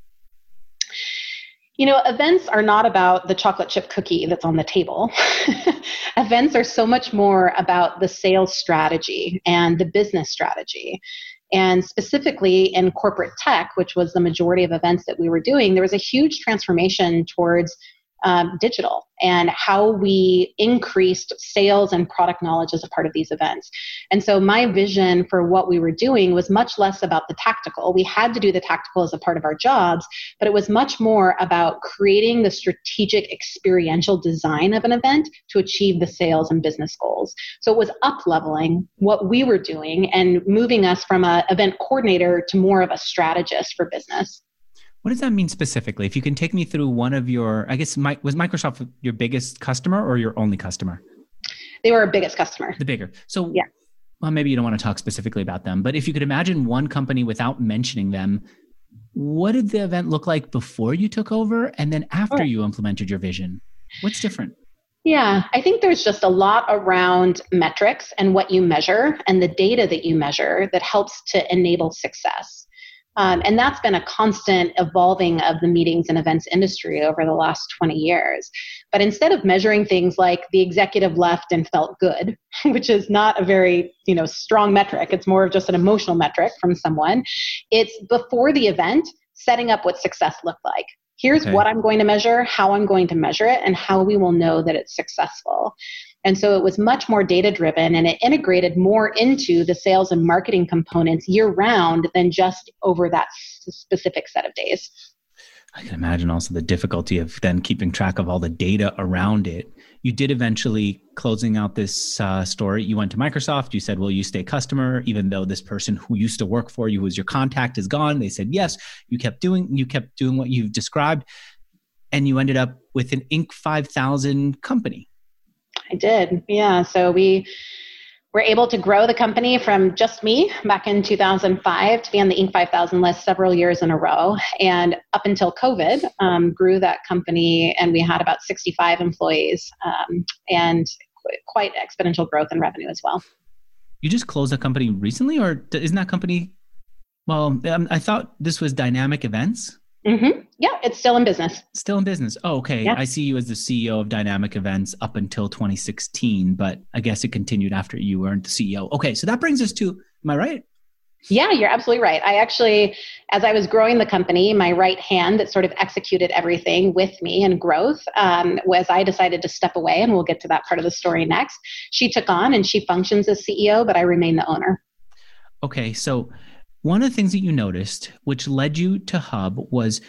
You know events are not about the chocolate chip cookie that's on the table. Events are so much more about the sales strategy and the business strategy and specifically in corporate tech, which was the majority of events that we were doing, there was a huge transformation towards um, digital and how we increased sales and product knowledge as a part of these events. And so my vision for what we were doing was much less about the tactical. We had to do the tactical as a part of our jobs, but it was much more about creating the strategic experiential design of an event to achieve the sales and business goals. So it was up leveling what we were doing and moving us from an event coordinator to more of a strategist for business. What does that mean specifically? If you can take me through one of your, I guess, was Microsoft your biggest customer or your only customer? They were our biggest customer. The bigger. So, yeah. Well, maybe you don't want to talk specifically about them, but if you could imagine one company without mentioning them, what did the event look like before you took over and then after you implemented your vision? What's different? Yeah, I think there's just a lot around metrics and what you measure and the data that you measure that helps to enable success. Um, and that's been a constant evolving of the meetings and events industry over the last 20 years. But instead of measuring things like the executive left and felt good, which is not a very you know strong metric, it's more of just an emotional metric from someone. It's before the event setting up what success looked like. Here's okay. what I'm going to measure, how I'm going to measure it, and how we will know that it's successful. And so it was much more data driven and it integrated more into the sales and marketing components year round than just over that specific set of days. I can imagine also the difficulty of then keeping track of all the data around it. You did eventually closing out this uh, story. You went to Microsoft. You said, "Will you stay customer?" Even though this person who used to work for you, was your contact, is gone. They said yes. You kept doing. You kept doing what you've described, and you ended up with an Inc. five thousand company. I did. Yeah. So we were able to grow the company from just me back in 2005 to be on the Inc. 5000 list several years in a row. And up until COVID, um, grew that company, and we had about 65 employees um, and quite exponential growth in revenue as well. You just closed a company recently, or isn't that company? Well, um, I thought this was Dynamic Events. Mm-hmm. Yeah, it's still in business. Still in business. Oh, okay. Yeah. I see you as the CEO of Dynamic Events up until 2016, but I guess it continued after you weren't the CEO. Okay, so that brings us to, am I right? Yeah, you're absolutely right. I actually, as I was growing the company, my right hand that sort of executed everything with me and growth um, was I decided to step away, and we'll get to that part of the story next. She took on and she functions as CEO, but I remain the owner. Okay, so one of the things that you noticed, which led you to Hubb, was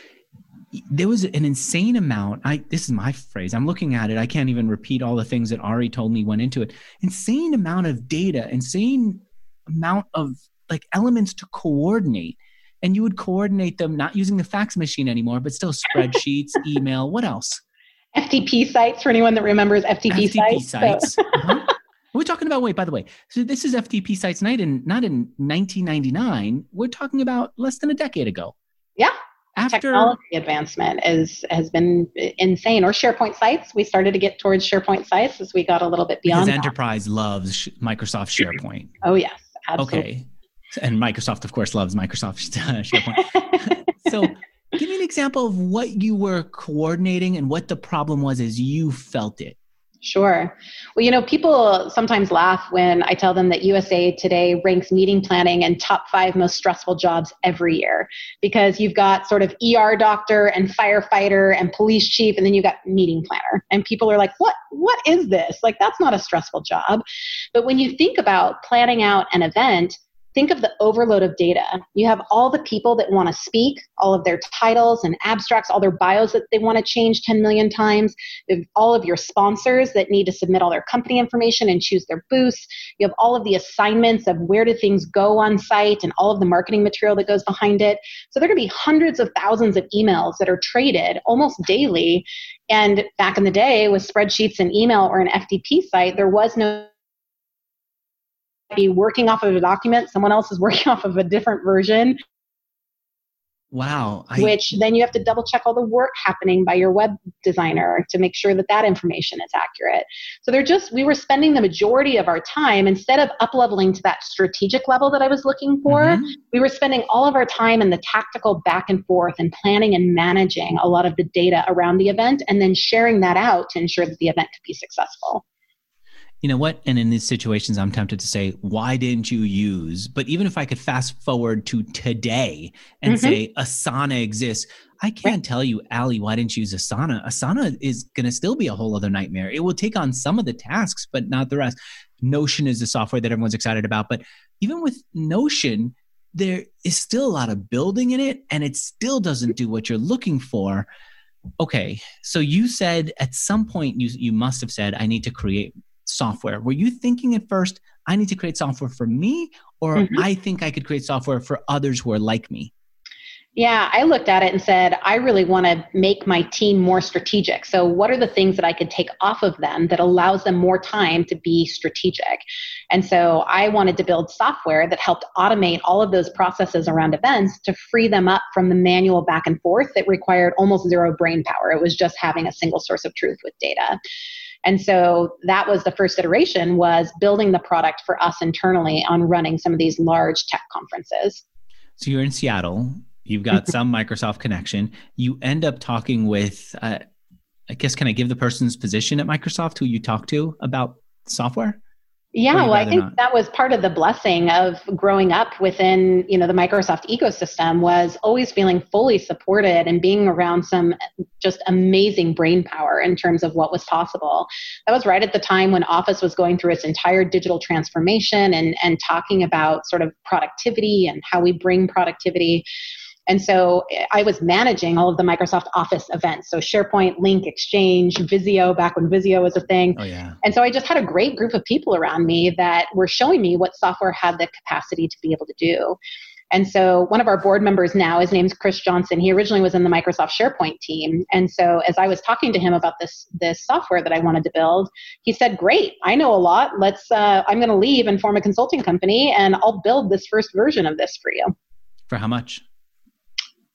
there was an insane amount. I this is my phrase. I'm looking at it. I can't even repeat all the things that Ari told me went into it. Insane amount of data, insane amount of like elements to coordinate and you would coordinate them not using the fax machine anymore but still spreadsheets email what else ftp sites for anyone that remembers ftp, FTP sites, sites. So. uh-huh. We're talking about? Wait by the way so this is ftp sites night and not in 1999 we're talking about less than a decade ago. Yeah. After technology advancement is has been insane. Or sharepoint sites. We started to get towards sharepoint sites as we got a little bit beyond because enterprise that. loves microsoft sharepoint. Oh yes. Absolutely. okay. And Microsoft, of course, loves Microsoft SharePoint. so, give me an example of what you were coordinating and what the problem was as you felt it. Sure. Well, you know, people sometimes laugh when I tell them that USA Today ranks meeting planning and top five most stressful jobs every year because you've got sort of ER doctor and firefighter and police chief, and then you've got meeting planner. And people are like, what? What is this? Like, that's not a stressful job. But when you think about planning out an event, think of the overload of data. You have all the people that want to speak, all of their titles and abstracts, all their bios that they want to change 10 million times. All of your sponsors that need to submit all their company information and choose their booths. You have all of the assignments of where do things go on site and all of the marketing material that goes behind it. So there are going to be hundreds of thousands of emails that are traded almost daily. And back in the day with spreadsheets and email or an FTP site, there was no be working off of a document, someone else is working off of a different version. Wow. I, which then you have to double check all the work happening by your web designer to make sure that that information is accurate. So they're just, we were spending the majority of our time, instead of up leveling to that strategic level that I was looking for, mm-hmm. we were spending all of our time in the tactical back and forth and planning and managing a lot of the data around the event and then sharing that out to ensure that the event could be successful you know what? And in these situations, I'm tempted to say, why didn't you use? But even if I could fast forward to today and mm-hmm. say Asana exists, I can't right. tell you, Allie, why didn't you use Asana? Asana is going to still be a whole other nightmare. It will take on some of the tasks, but not the rest. Notion is the software that everyone's excited about. But even with Notion, there is still a lot of building in it, and it still doesn't do what you're looking for. Okay, so you said at some point you you must have said I need to create software? Were you thinking at first, I need to create software for me, or mm-hmm. I think I could create software for others who are like me? Yeah, I looked at it and said, I really want to make my team more strategic. So, what are the things that I could take off of them that allows them more time to be strategic? And so, I wanted to build software that helped automate all of those processes around events to free them up from the manual back and forth that required almost zero brain power. It was just having a single source of truth with data. And so that was the first iteration was building the product for us internally on running some of these large tech conferences. So you're in Seattle, you've got some Microsoft connection. You end up talking with uh, I guess can I give the person's position at Microsoft who you talk to about software? Yeah, well, I think not? that was part of the blessing of growing up within, you know, the Microsoft ecosystem was always feeling fully supported and being around some just amazing brain power in terms of what was possible. That was right at the time when Office was going through its entire digital transformation and and talking about sort of productivity and how we bring productivity. And so I was managing all of the Microsoft Office events. So SharePoint, Lync, Exchange, Visio, back when Visio was a thing. Oh, yeah. And so I just had a great group of people around me that were showing me what software had the capacity to be able to do. And so one of our board members now, his name's Chris Johnson. He originally was in the Microsoft SharePoint team. And so as I was talking to him about this this software that I wanted to build, he said, "Great, I know a lot. Let's. Uh, I'm going to leave and form a consulting company, and I'll build this first version of this for you." For how much?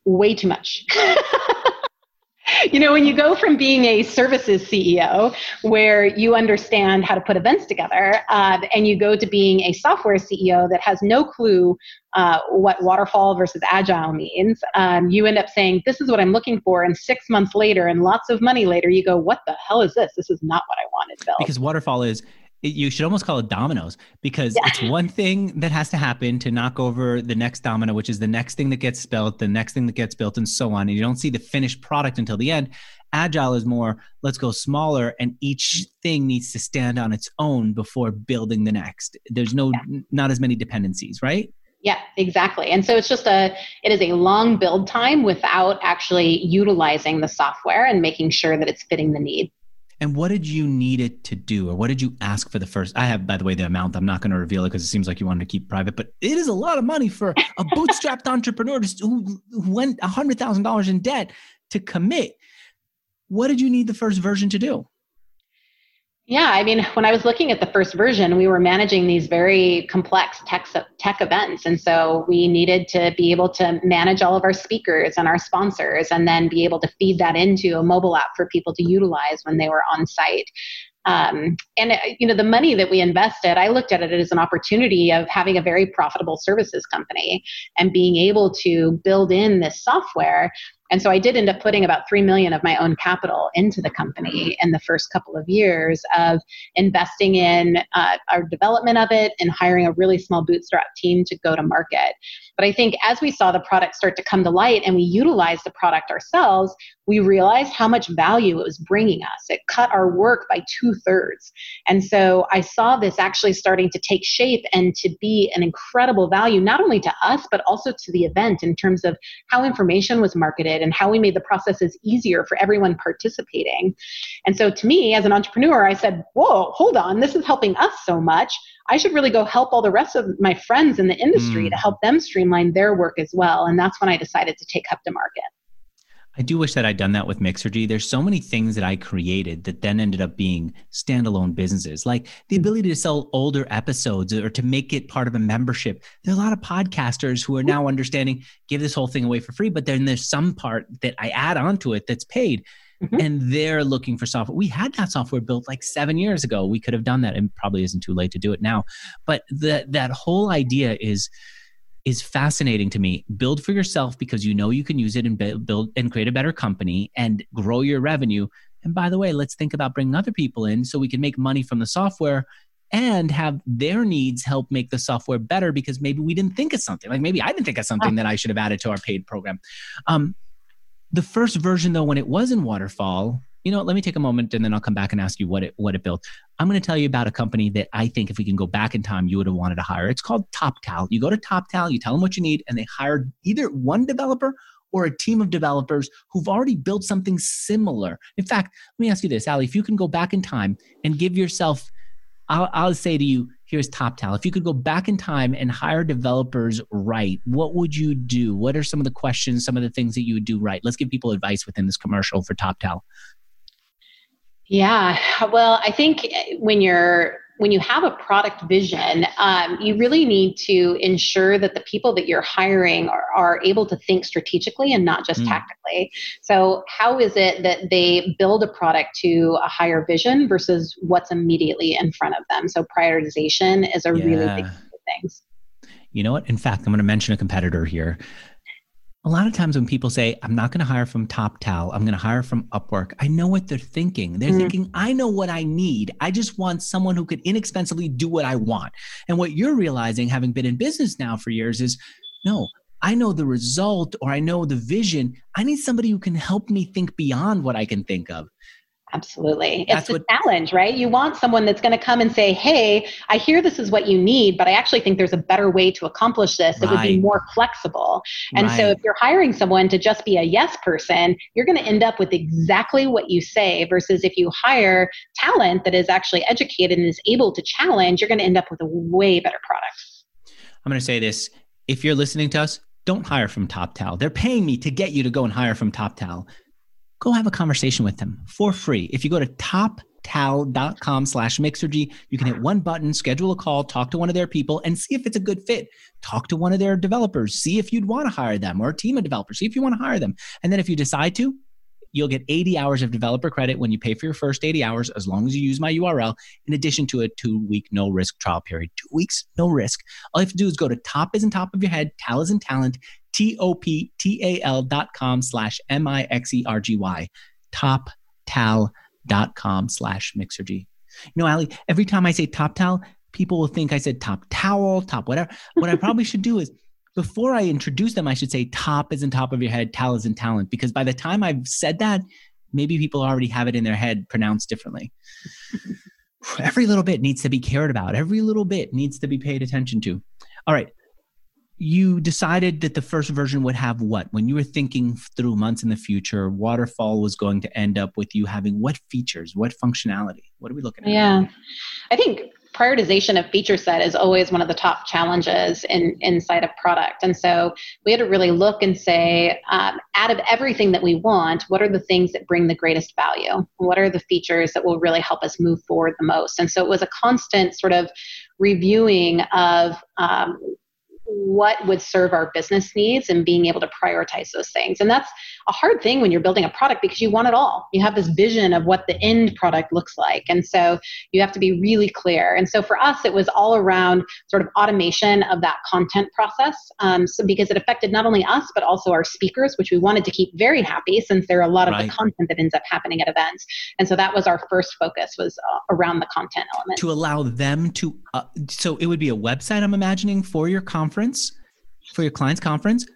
Way too much. you know, when you go from being a services CEO, where you understand how to put events together, uh, and you go to being a software CEO that has no clue uh, what waterfall versus agile means, um, you end up saying, This is what I'm looking for. And six months later, and lots of money later, you go, What the hell is this? This is not what I wanted, Bill. Because waterfall is it, you should almost call it dominoes because yeah. it's one thing that has to happen to knock over the next domino, which is the next thing that gets built, the next thing that gets built, and so on. And you don't see the finished product until the end. Agile is more, let's go smaller, and each mm-hmm. thing needs to stand on its own before building the next. There's no, yeah. not as many dependencies, right? Yeah, exactly. And so it's just a it is a long build time without actually utilizing the software and making sure that it's fitting the need. And what did you need it to do, or what did you ask for the first? I have, by the way, the amount. I'm not going to reveal it because it seems like you wanted to keep private, but it is a lot of money for a bootstrapped entrepreneur who, went hundred thousand dollars in debt to commit. What did you need the first version to do? Yeah, I mean, when I was looking at the first version, we were managing these very complex tech, tech events. And so we needed to be able to manage all of our speakers and our sponsors and then be able to feed that into a mobile app for people to utilize when they were on site. Um, and uh, you know the money that we invested i looked at it as an opportunity of having a very profitable services company and being able to build in this software and so I did end up putting about 3 million of my own capital into the company in the first couple of years of investing in uh, our development of it and hiring a really small bootstrap team to go to market. But I think as we saw the product start to come to light and we utilized the product ourselves, we realized how much value it was bringing us. It cut our work by two thirds. And so I saw this actually starting to take shape and to be an incredible value, not only to us, but also to the event in terms of how information was marketed and how we made the processes easier for everyone participating. And so to me, as an entrepreneur, I said, whoa, hold on, this is helping us so much. I should really go help all the rest of my friends in the industry mm. to help them streamline their work as well. And that's when I decided to take Hubb to market. I do wish that I'd done that with Mixergy. There's so many things that I created that then ended up being standalone businesses, like the mm. ability to sell older episodes or to make it part of a membership. There are a lot of podcasters who are now understanding give this whole thing away for free, but then there's some part that I add onto it that's paid. Mm-hmm. And they're looking for software. We had that software built like seven years ago. We could have done that, and probably isn't too late to do it now. But that that whole idea is is fascinating to me. Build for yourself because you know you can use it and build and create a better company and grow your revenue. And by the way, let's think about bringing other people in so we can make money from the software and have their needs help make the software better because maybe we didn't think of something. Like maybe I didn't think of something that I should have added to our paid program. Um, the first version, though, when it was in Waterfall, you know, let me take a moment and then I'll come back and ask you what it what it built. I'm going to tell you about a company that I think if we can go back in time, you would have wanted to hire. It's called Toptal. You go to Toptal, you tell them what you need, and they hire either one developer or a team of developers who've already built something similar. In fact, let me ask you this, Allie, if you can go back in time and give yourself, I'll, I'll say to you, here's Toptal. If you could go back in time and hire developers right, what would you do? What are some of the questions, some of the things that you would do right? Let's give people advice within this commercial for Toptal. Yeah, well, I think when you're when you have a product vision, um, you really need to ensure that the people that you're hiring are, are able to think strategically and not just mm. tactically. So, how is it that they build a product to a higher vision versus what's immediately in front of them? So, prioritization is a yeah. really big thing. You know what? In fact, I'm going to mention a competitor here a lot of times when people say, I'm not going to hire from Toptal, I'm going to hire from Upwork, I know what they're thinking. They're mm-hmm. thinking, I know what I need. I just want someone who could inexpensively do what I want. And what you're realizing, having been in business now for years, is no, I know the result or I know the vision. I need somebody who can help me think beyond what I can think of. Absolutely. That's it's a challenge, right? You want someone that's going to come and say, Hey, I hear this is what you need, but I actually think there's a better way to accomplish this. It would be more flexible. And right. so if you're hiring someone to just be a yes person, you're going to end up with exactly what you say versus if you hire talent that is actually educated and is able to challenge, you're going to end up with a way better product. I'm going to say this. If you're listening to us, don't hire from Toptal. They're paying me to get you to go and hire from Toptal go have a conversation with them for free. If you go to toptal.com slash mixergy, you can hit one button, schedule a call, talk to one of their people and see if it's a good fit. Talk to one of their developers, see if you'd want to hire them or a team of developers, see if you want to hire them. And then if you decide to, you'll get 80 hours of developer credit when you pay for your first 80 hours, as long as you use my URL, in addition to a two week no risk trial period. Two weeks, no risk. All you have to do is go to top is in top of your head, tal is in talent, T-O-P-T-A-L dot com slash M-I-X-E-R-G-Y, toptal dot com slash mixergy. You know, Allie, every time I say top towel, people will think I said top towel, top whatever. What I probably should do is before I introduce them, I should say top is in top of your head, tal is in talent, because by the time I've said that, maybe people already have it in their head pronounced differently. Every little bit needs to be cared about. Every little bit needs to be paid attention to. All right. You decided that the first version would have what? When you were thinking through months in the future, Waterfall was going to end up with you having what features, what functionality? What are we looking at? Yeah. I think prioritization of feature set is always one of the top challenges in inside of product and so we had to really look and say um, out of everything that we want what are the things that bring the greatest value what are the features that will really help us move forward the most and so it was a constant sort of reviewing of um, what would serve our business needs and being able to prioritize those things. And that's a hard thing when you're building a product because you want it all. You have this vision of what the end product looks like. And so you have to be really clear. And so for us, it was all around sort of automation of that content process. Um, so because it affected not only us, but also our speakers, which we wanted to keep very happy since there are a lot of right. the content that ends up happening at events. And so that was our first focus was uh, around the content element. To allow them to, uh, so it would be a website, I'm imagining, for your conference, for your client's conference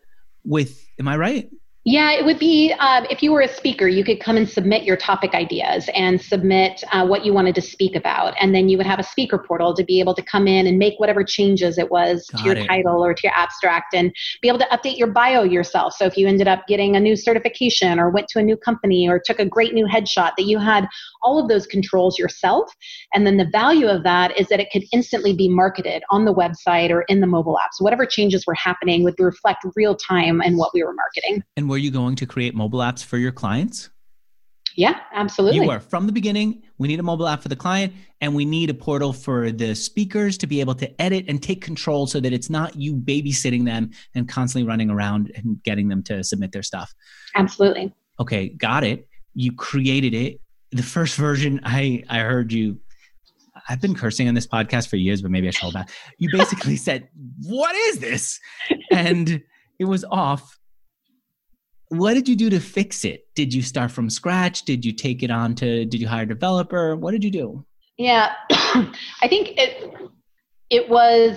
with, am I right? Yeah, it would be um, if you were a speaker, you could come and submit your topic ideas and submit uh, what you wanted to speak about. And then you would have a speaker portal to be able to come in and make whatever changes it was Got to your it. title or to your abstract and be able to update your bio yourself. So if you ended up getting a new certification or went to a new company or took a great new headshot, that you had all of those controls yourself. And then the value of that is that it could instantly be marketed on the website or in the mobile app. So whatever changes were happening would reflect real time and what we were marketing. And were you going to create mobile apps for your clients? Yeah, absolutely. You are from the beginning. We need a mobile app for the client, and we need a portal for the speakers to be able to edit and take control so that it's not you babysitting them and constantly running around and getting them to submit their stuff. Absolutely. Okay, got it. You created it. The first version, I I heard you. I've been cursing on this podcast for years, but maybe I should hold back. You basically said, "What is this?" and it was off what did you do to fix it? Did you start from scratch? Did you take it on to, did you hire a developer? What did you do? Yeah, I think it, it was,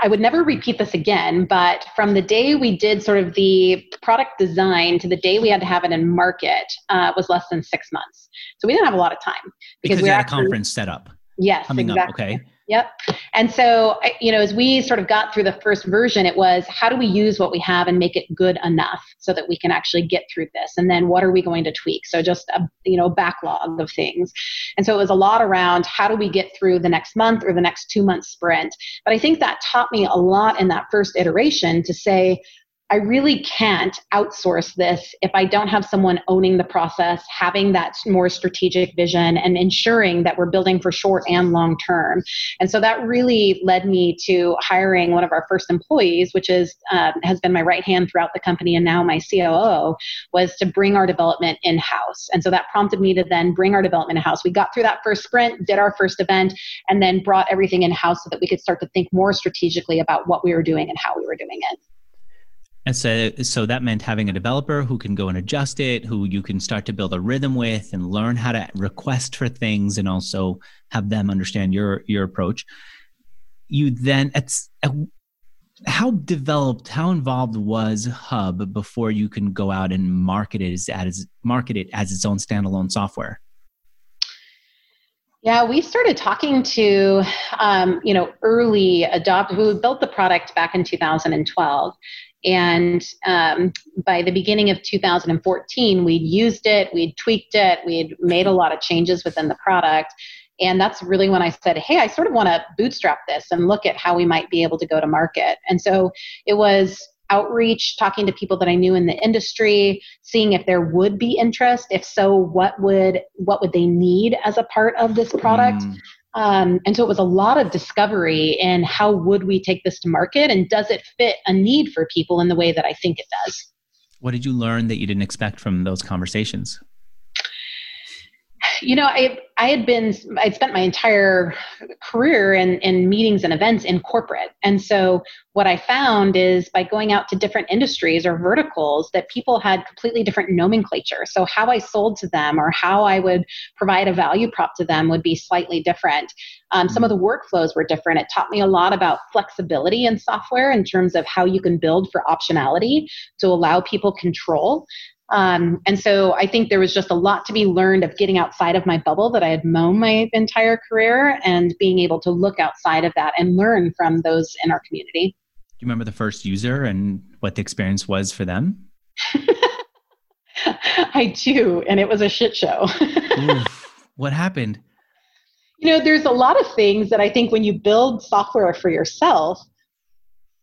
I would never repeat this again, but from the day we did sort of the product design to the day we had to have it in market uh, was less than six months. So we didn't have a lot of time because, because we had a conference set up. Yes, coming exactly. up. Okay. Yep. And so, you know, as we sort of got through the first version, it was how do we use what we have and make it good enough so that we can actually get through this? And then what are we going to tweak? So just a, you know, backlog of things. And so it was a lot around how do we get through the next month or the next two month sprint. But I think that taught me a lot in that first iteration to say, I really can't outsource this if I don't have someone owning the process, having that more strategic vision, and ensuring that we're building for short and long term. And so that really led me to hiring one of our first employees, which is uh, has been my right hand throughout the company, and now my COO, was to bring our development in house. And so that prompted me to then bring our development in house. We got through that first sprint, did our first event, and then brought everything in house so that we could start to think more strategically about what we were doing and how we were doing it. And so, so that meant having a developer who can go and adjust it, who you can start to build a rhythm with, and learn how to request for things, and also have them understand your your approach. You then, it's how developed, how involved was Hubb before you can go out and market it as, as market it as its own standalone software? Yeah, we started talking to, um, you know, early adopt. We built the product back in 2012, and um, by the beginning of 2014, we'd used it, we'd tweaked it, we'd made a lot of changes within the product. And that's really when I said, hey, I sort of want to bootstrap this and look at how we might be able to go to market. And so it was outreach, talking to people that I knew in the industry, seeing if there would be interest. If so, what would what would they need as a part of this product? Mm. Um, and so it was a lot of discovery in how would we take this to market and does it fit a need for people in the way that I think it does. What did you learn that you didn't expect from those conversations? You know, I I had been I'd spent my entire career in in meetings and events in corporate, and so what I found is by going out to different industries or verticals that people had completely different nomenclature. So how I sold to them or how I would provide a value prop to them would be slightly different. Um, some of the workflows were different. It taught me a lot about flexibility in software in terms of how you can build for optionality to allow people control. Um, and so I think there was just a lot to be learned of getting outside of my bubble that I had mown my entire career and being able to look outside of that and learn from those in our community. Do you remember the first user and what the experience was for them? I do, and it was a shit show. Oof, what happened? You know, there's a lot of things that I think when you build software for yourself,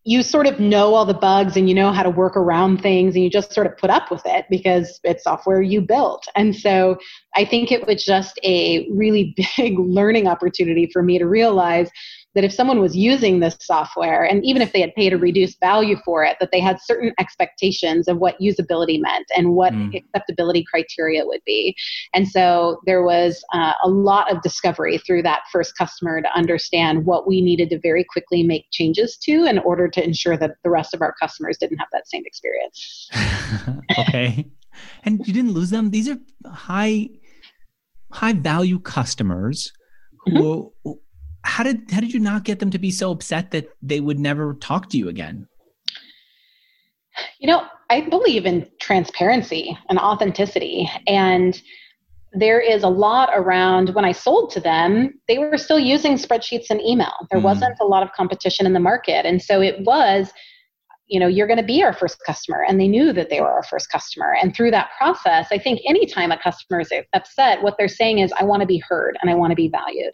you sort of know all the bugs and you know how to work around things and you just sort of put up with it because it's software you built. And so I think it was just a really big learning opportunity for me to realize that if someone was using this software and even if they had paid a reduced value for it that they had certain expectations of what usability meant and what mm. acceptability criteria would be. And so there was uh, a lot of discovery through that first customer to understand what we needed to very quickly make changes to in order to ensure that the rest of our customers didn't have that same experience. Okay. And you didn't lose them? These are high high value customers who mm-hmm how did how did you not get them to be so upset that they would never talk to you again? You know, I believe in transparency and authenticity and there is a lot around when I sold to them, they were still using spreadsheets and email. There mm. wasn't a lot of competition in the market. And so it was, you know, you're going to be our first customer. And they knew that they were our first customer. And through that process, I think anytime a customer is upset, what they're saying is, I want to be heard and I want to be valued.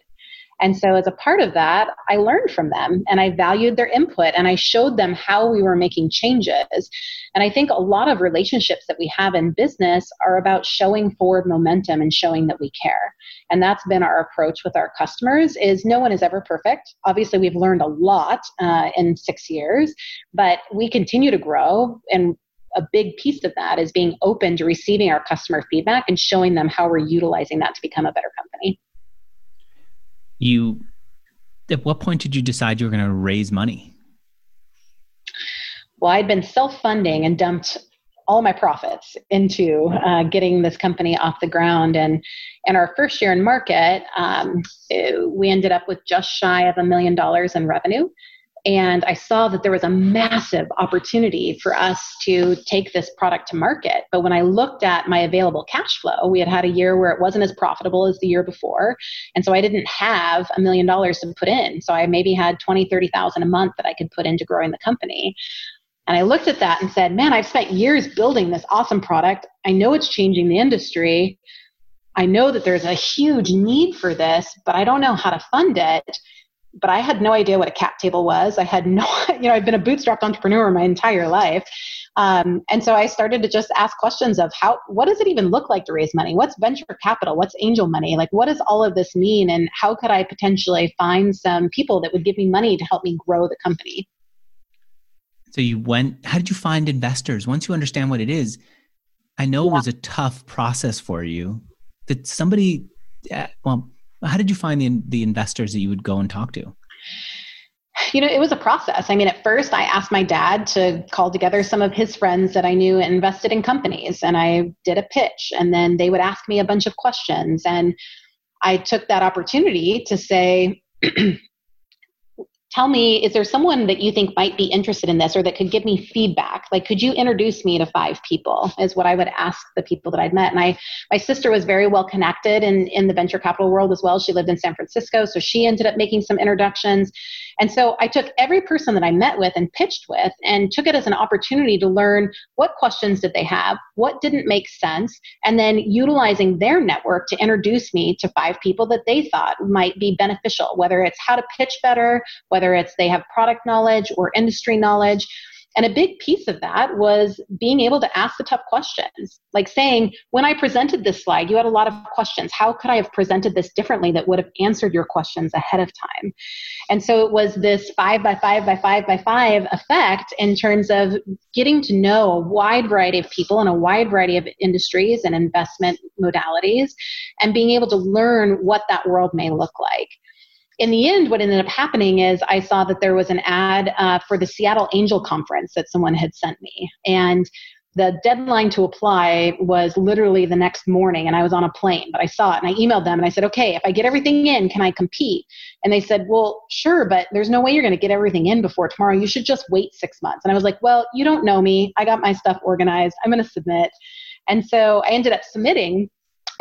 And so, as a part of that, I learned from them and I valued their input and I showed them how we were making changes. And I think a lot of relationships that we have in business are about showing forward momentum and showing that we care. And that's been our approach with our customers is no one is ever perfect. Obviously, we've learned a lot uh, in six years, but we continue to grow and a big piece of that is being open to receiving our customer feedback and showing them how we're utilizing that to become a better company you at what point did you decide you were going to raise money? Well i'd been self-funding and dumped all my profits into uh, getting this company off the ground. And in our first year in market um, it, we ended up with just shy of a million dollars in revenue and I saw that there was a massive opportunity for us to take this product to market. But when I looked at my available cash flow, we had had a year where it wasn't as profitable as the year before. And so I didn't have a million dollars to put in. So I maybe had 20, 30,000 a month that I could put into growing the company. And I looked at that and said, man, I've spent years building this awesome product. I know it's changing the industry. I know that there's a huge need for this, but I don't know how to fund it but I had no idea what a cap table was. I had no, you know, I've been a bootstrapped entrepreneur my entire life. Um, and so I started to just ask questions of how, what does it even look like to raise money? What's venture capital? What's angel money? Like, what does all of this mean? And how could I potentially find some people that would give me money to help me grow the company? So you went, how did you find investors? Once you understand what it is, I know yeah. it was a tough process for you. Did somebody, uh, well, how did you find the, the investors that you would go and talk to? You know, it was a process. I mean, at first, I asked my dad to call together some of his friends that I knew invested in companies, and I did a pitch, and then they would ask me a bunch of questions. And I took that opportunity to say, tell me is there someone that you think might be interested in this or that could give me feedback? Like could you introduce me to five people is what i would ask the people that i'd met. And i my sister was very well connected in in the venture capital world as well. She lived in san francisco so she ended up making some introductions and so I took every person that I met with and pitched with and took it as an opportunity to learn what questions did they have, what didn't make sense, and then utilizing their network to introduce me to five people that they thought might be beneficial, whether it's how to pitch better, whether it's they have product knowledge or industry knowledge. And a big piece of that was being able to ask the tough questions, like saying, when I presented this slide, you had a lot of questions. How could I have presented this differently that would have answered your questions ahead of time? And so it was this five by five by five by five effect in terms of getting to know a wide variety of people in a wide variety of industries and investment modalities and being able to learn what that world may look like in the end, what ended up happening is I saw that there was an ad uh, for the Seattle Angel Conference that someone had sent me. And the deadline to apply was literally the next morning and i was on a plane but i saw it and i emailed them and i said okay if i get everything in can i compete? And they said well sure but there's no way you're going to get everything in before tomorrow. You should just wait six months. And i was like well you don't know me. I got my stuff organized. I'm going to submit. And so i ended up submitting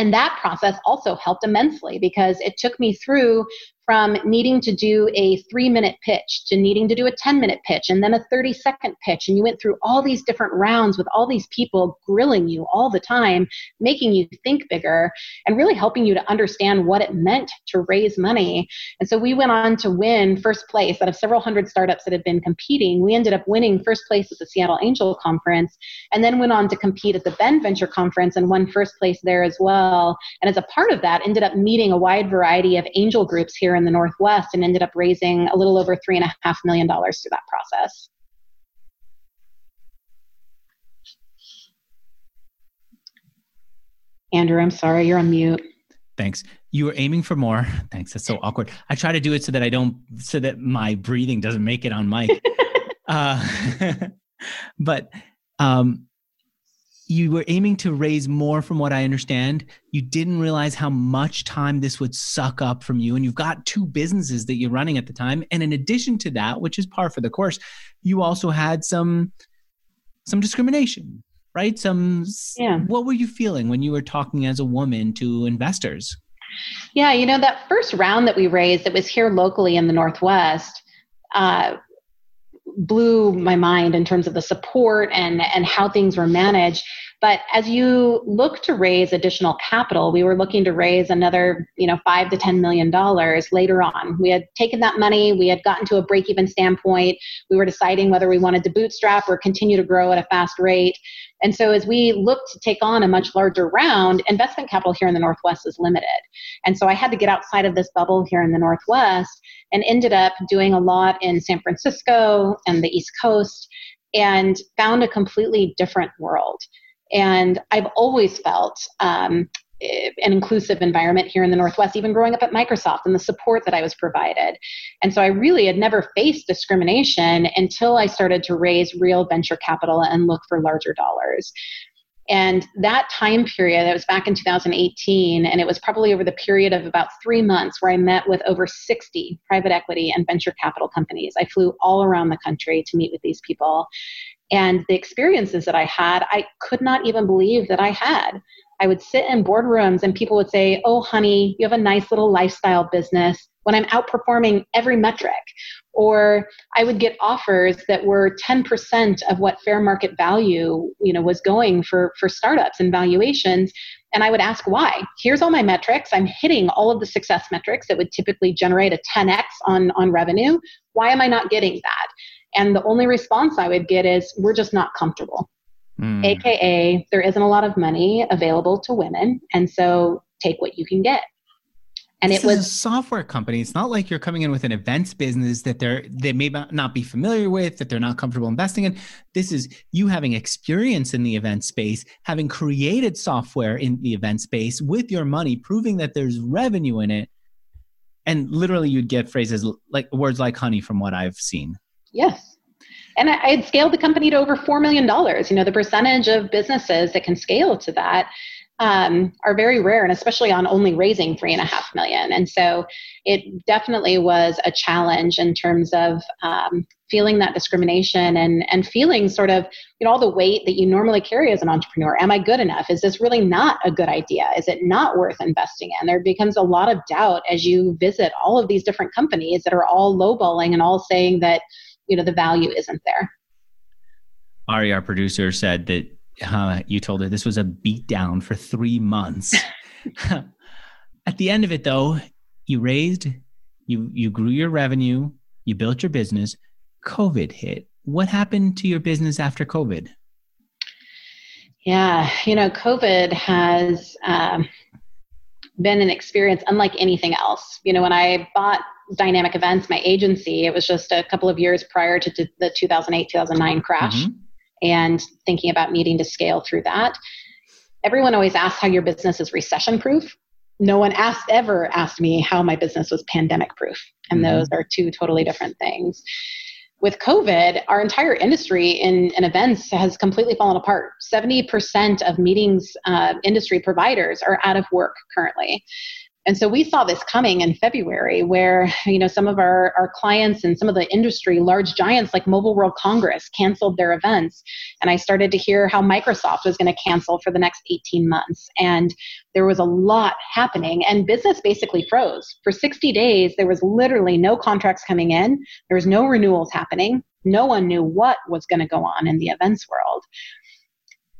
and that process also helped immensely because it took me through from needing to do a three minute pitch to needing to do a 10 minute pitch and then a 30 second pitch. And you went through all these different rounds with all these people grilling you all the time, making you think bigger and really helping you to understand what it meant to raise money. And so we went on to win first place out of several hundred startups that had been competing. We ended up winning first place at the Seattle Angel Conference and then went on to compete at the Bend Venture Conference and won first place there as well. And as a part of that, ended up meeting a wide variety of angel groups here in the Northwest and ended up raising a little over three and a half million dollars through that process. Andrew, I'm sorry, you're on mute. Thanks. You were aiming for more. Thanks. That's so awkward. I try to do it so that I don't, so that my breathing doesn't make it on mic. uh, but um, you were aiming to raise more from what I understand. You didn't realize how much time this would suck up from you. And you've got two businesses that you're running at the time. And in addition to that, which is par for the course, you also had some some discrimination, right? Some yeah. what were you feeling when you were talking as a woman to investors? Yeah, you know, that first round that we raised that was here locally in the Northwest, uh, blew my mind in terms of the support and and how things were managed but as you look to raise additional capital we were looking to raise another you know 5 to 10 million dollars later on we had taken that money we had gotten to a break even standpoint we were deciding whether we wanted to bootstrap or continue to grow at a fast rate and so as we look to take on a much larger round, investment capital here in the Northwest is limited. And so I had to get outside of this bubble here in the Northwest and ended up doing a lot in San Francisco and the East Coast and found a completely different world. And I've always felt um, an inclusive environment here in the Northwest, even growing up at Microsoft and the support that I was provided. And so I really had never faced discrimination until I started to raise real venture capital and look for larger dollars. And that time period, that was back in 2018, and it was probably over the period of about three months where I met with over 60 private equity and venture capital companies. I flew all around the country to meet with these people. And the experiences that I had, I could not even believe that I had. I would sit in boardrooms and people would say, Oh, honey, you have a nice little lifestyle business when I'm outperforming every metric. Or I would get offers that were 10% of what fair market value, you know, was going for, for startups and valuations. And I would ask why. Here's all my metrics. I'm hitting all of the success metrics that would typically generate a 10x on, on revenue. Why am I not getting that? And the only response I would get is, we're just not comfortable. Mm. AKA, there isn't a lot of money available to women. And so take what you can get. And this it was a software company. It's not like you're coming in with an events business that they're they may not be familiar with, that they're not comfortable investing in. This is you having experience in the event space, having created software in the event space with your money, proving that there's revenue in it. And literally you'd get phrases like words like honey from what I've seen. Yes. And I, had scaled the company to over $4 million. You know, the percentage of businesses that can scale to that um, are very rare, and especially on only raising three and a half million. And so it definitely was a challenge in terms of um, feeling that discrimination and and feeling sort of you know all the weight that you normally carry as an entrepreneur. Am I good enough? Is this really not a good idea? Is it not worth investing in? There becomes a lot of doubt as you visit all of these different companies that are all lowballing and all saying that you know the value isn't there ari our producer said that uh, you told her this was a beatdown for three months at the end of it though you raised you you grew your revenue you built your business covid hit what happened to your business after COVID? Yeah, you know, COVID has um, been an experience unlike anything else. You know, when I bought Dynamic Events, my agency, it was just a couple of years prior to the 2008 2009 crash, mm-hmm. and thinking about needing to scale through that. Everyone always asks how your business is recession proof. No one asked ever asked me how my business was pandemic proof, and mm-hmm. those are two totally different things with COVID, our entire industry in, in events has completely fallen apart. 70% of meetings uh, industry providers are out of work currently. And so we saw this coming in February where, you know, some of our, our clients and some of the industry large giants like Mobile World Congress canceled their events. And I started to hear how Microsoft was going to cancel for the next 18 months. And there was a lot happening and business basically froze. For 60 days, there was literally no contracts coming in. There was no renewals happening. No one knew what was going to go on in the events world.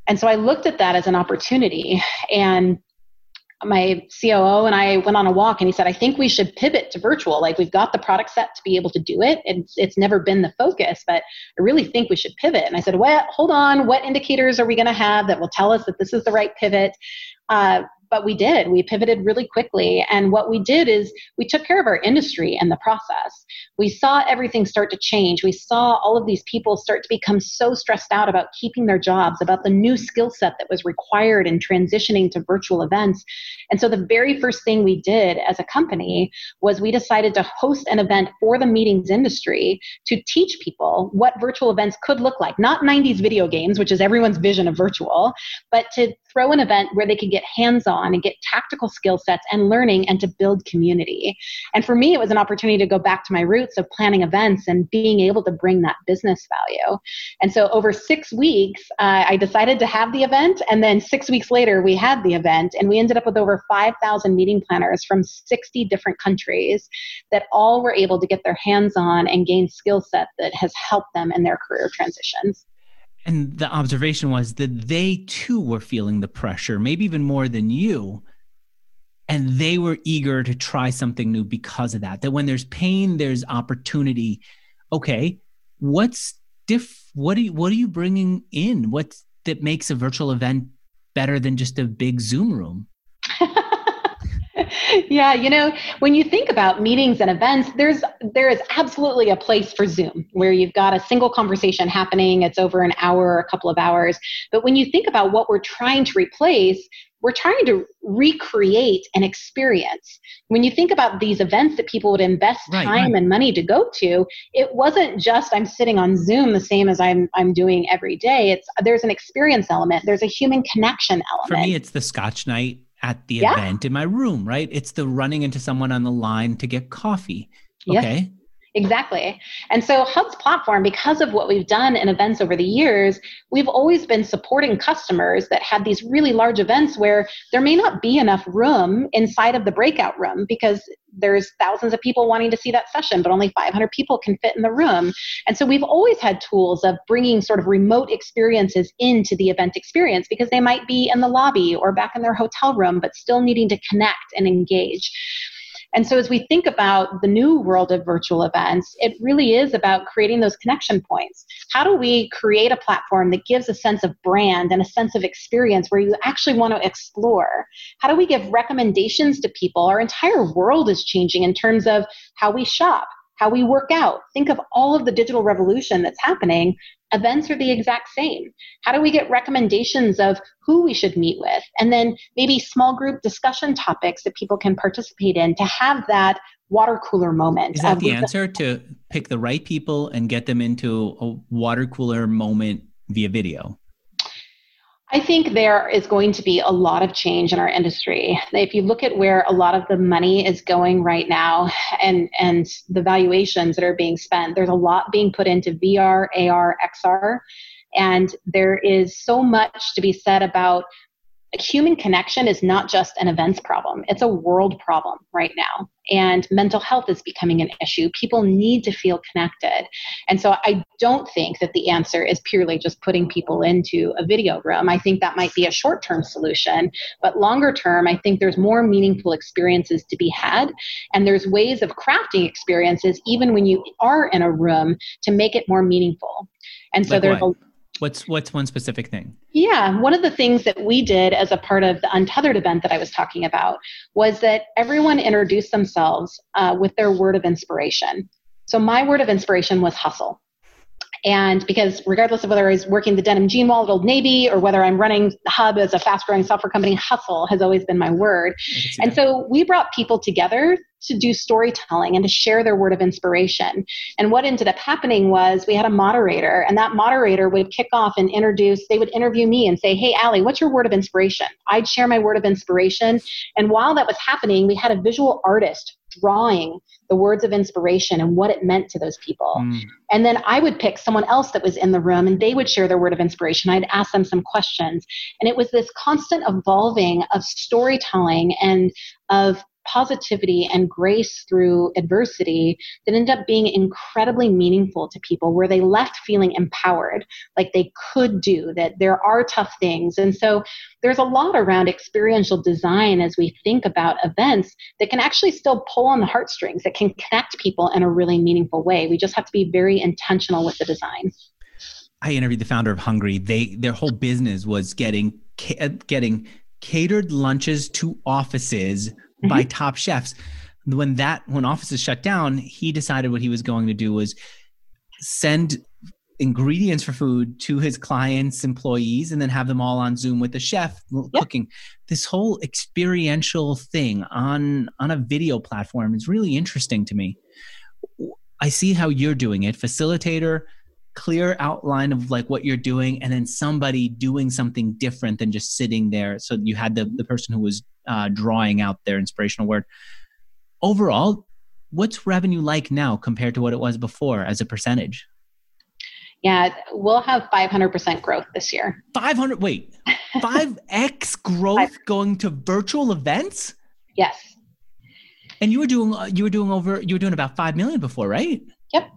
And so I looked at that as an opportunity and my COO and I went on a walk and he said, I think we should pivot to virtual. Like we've got the product set to be able to do it. It's, it's never been the focus, but I really think we should pivot. And I said, well, hold on. What indicators are we going to have that will tell us that this is the right pivot? Uh, but we did. We pivoted really quickly. And what we did is we took care of our industry and the process. We saw everything start to change. We saw all of these people start to become so stressed out about keeping their jobs, about the new skill set that was required in transitioning to virtual events. And so the very first thing we did as a company was we decided to host an event for the meetings industry to teach people what virtual events could look like. Not 90s video games, which is everyone's vision of virtual, but to throw an event where they could get hands on and get tactical skill sets and learning and to build community. And for me, it was an opportunity to go back to my roots of planning events and being able to bring that business value. And so over six weeks, uh, I decided to have the event. And then six weeks later, we had the event and we ended up with over 5,000 meeting planners from 60 different countries that all were able to get their hands on and gain skill set that has helped them in their career transitions. And the observation was that they too were feeling the pressure, maybe even more than you. And they were eager to try something new because of that. That when there's pain, there's opportunity. Okay, what's diff? What are you, what are you bringing in? What's that makes a virtual event better than just a big Zoom room? yeah, you know, when you think about meetings and events, there's there is absolutely a place for Zoom where you've got a single conversation happening, it's over an hour, a couple of hours. But when you think about what we're trying to replace, we're trying to recreate an experience. When you think about these events that people would invest right, time right. and money to go to, it wasn't just I'm sitting on Zoom the same as I'm I'm doing every day. It's there's an experience element, there's a human connection element. For me, it's the Scotch night at the yeah. event in my room, right? It's the running into someone on the line to get coffee. Okay. Exactly. And so Hubb's platform, because of what we've done in events over the years, we've always been supporting customers that had these really large events where there may not be enough room inside of the breakout room because there's thousands of people wanting to see that session, but only 500 people can fit in the room. And so we've always had tools of bringing sort of remote experiences into the event experience because they might be in the lobby or back in their hotel room, but still needing to connect and engage. And so, as we think about the new world of virtual events, it really is about creating those connection points. How do we create a platform that gives a sense of brand and a sense of experience where you actually want to explore? How do we give recommendations to people? Our entire world is changing in terms of how we shop, how we work out. Think of all of the digital revolution that's happening events are the exact same. How do we get recommendations of who we should meet with? And then maybe small group discussion topics that people can participate in to have that water cooler moment. Is that the answer to pick the right people and get them into a water cooler moment via video? I think there is going to be a lot of change in our industry. If you look at where a lot of the money is going right now and, and the valuations that are being spent, there's a lot being put into VR, AR, XR. And there is so much to be said about human connection is not just an events problem, it's a world problem right now. And mental health is becoming an issue. People need to feel connected. And so I don't think that the answer is purely just putting people into a video room. I think that might be a short term solution. But longer term, I think there's more meaningful experiences to be had. And there's ways of crafting experiences, even when you are in a room, to make it more meaningful. And so like there's what? a what's what's one specific thing? Yeah, one of the things that we did as a part of the Untethered event that I was talking about was that everyone introduced themselves uh, with their word of inspiration. So my word of inspiration was hustle. And because regardless of whether I was working the denim jean wall at Old Navy or whether I'm running Hubb as a fast growing software company, hustle has always been my word. And so we brought people together to do storytelling and to share their word of inspiration. And what ended up happening was we had a moderator, and that moderator would kick off and introduce, they would interview me and say, Hey, Allie, what's your word of inspiration? I'd share my word of inspiration. And while that was happening, we had a visual artist drawing the words of inspiration and what it meant to those people. Mm. And then I would pick someone else that was in the room and they would share their word of inspiration. I'd ask them some questions. And it was this constant evolving of storytelling and of positivity and grace through adversity that ended up being incredibly meaningful to people where they left feeling empowered like they could do that there are tough things. And so there's a lot around experiential design as we think about events that can actually still pull on the heartstrings that can connect people in a really meaningful way. We just have to be very intentional with the design. I interviewed the founder of Hungry. They their whole business was getting getting catered lunches to offices mm-hmm. by top chefs. When that when offices shut down, he decided what he was going to do was send ingredients for food to his clients, employees, and then have them all on Zoom with the chef yep. cooking. This whole experiential thing on on a video platform is really interesting to me. I see how you're doing it, facilitator, clear outline of like what you're doing, and then somebody doing something different than just sitting there. So you had the the person who was uh, drawing out their inspirational word. Overall, what's revenue like now compared to what it was before as a percentage? Yeah, we'll have 500% growth this year. 500, wait, 5x growth Five. going to virtual events? Yes. And you were doing uh, you were doing over you were doing about 5 million before, right? Yep.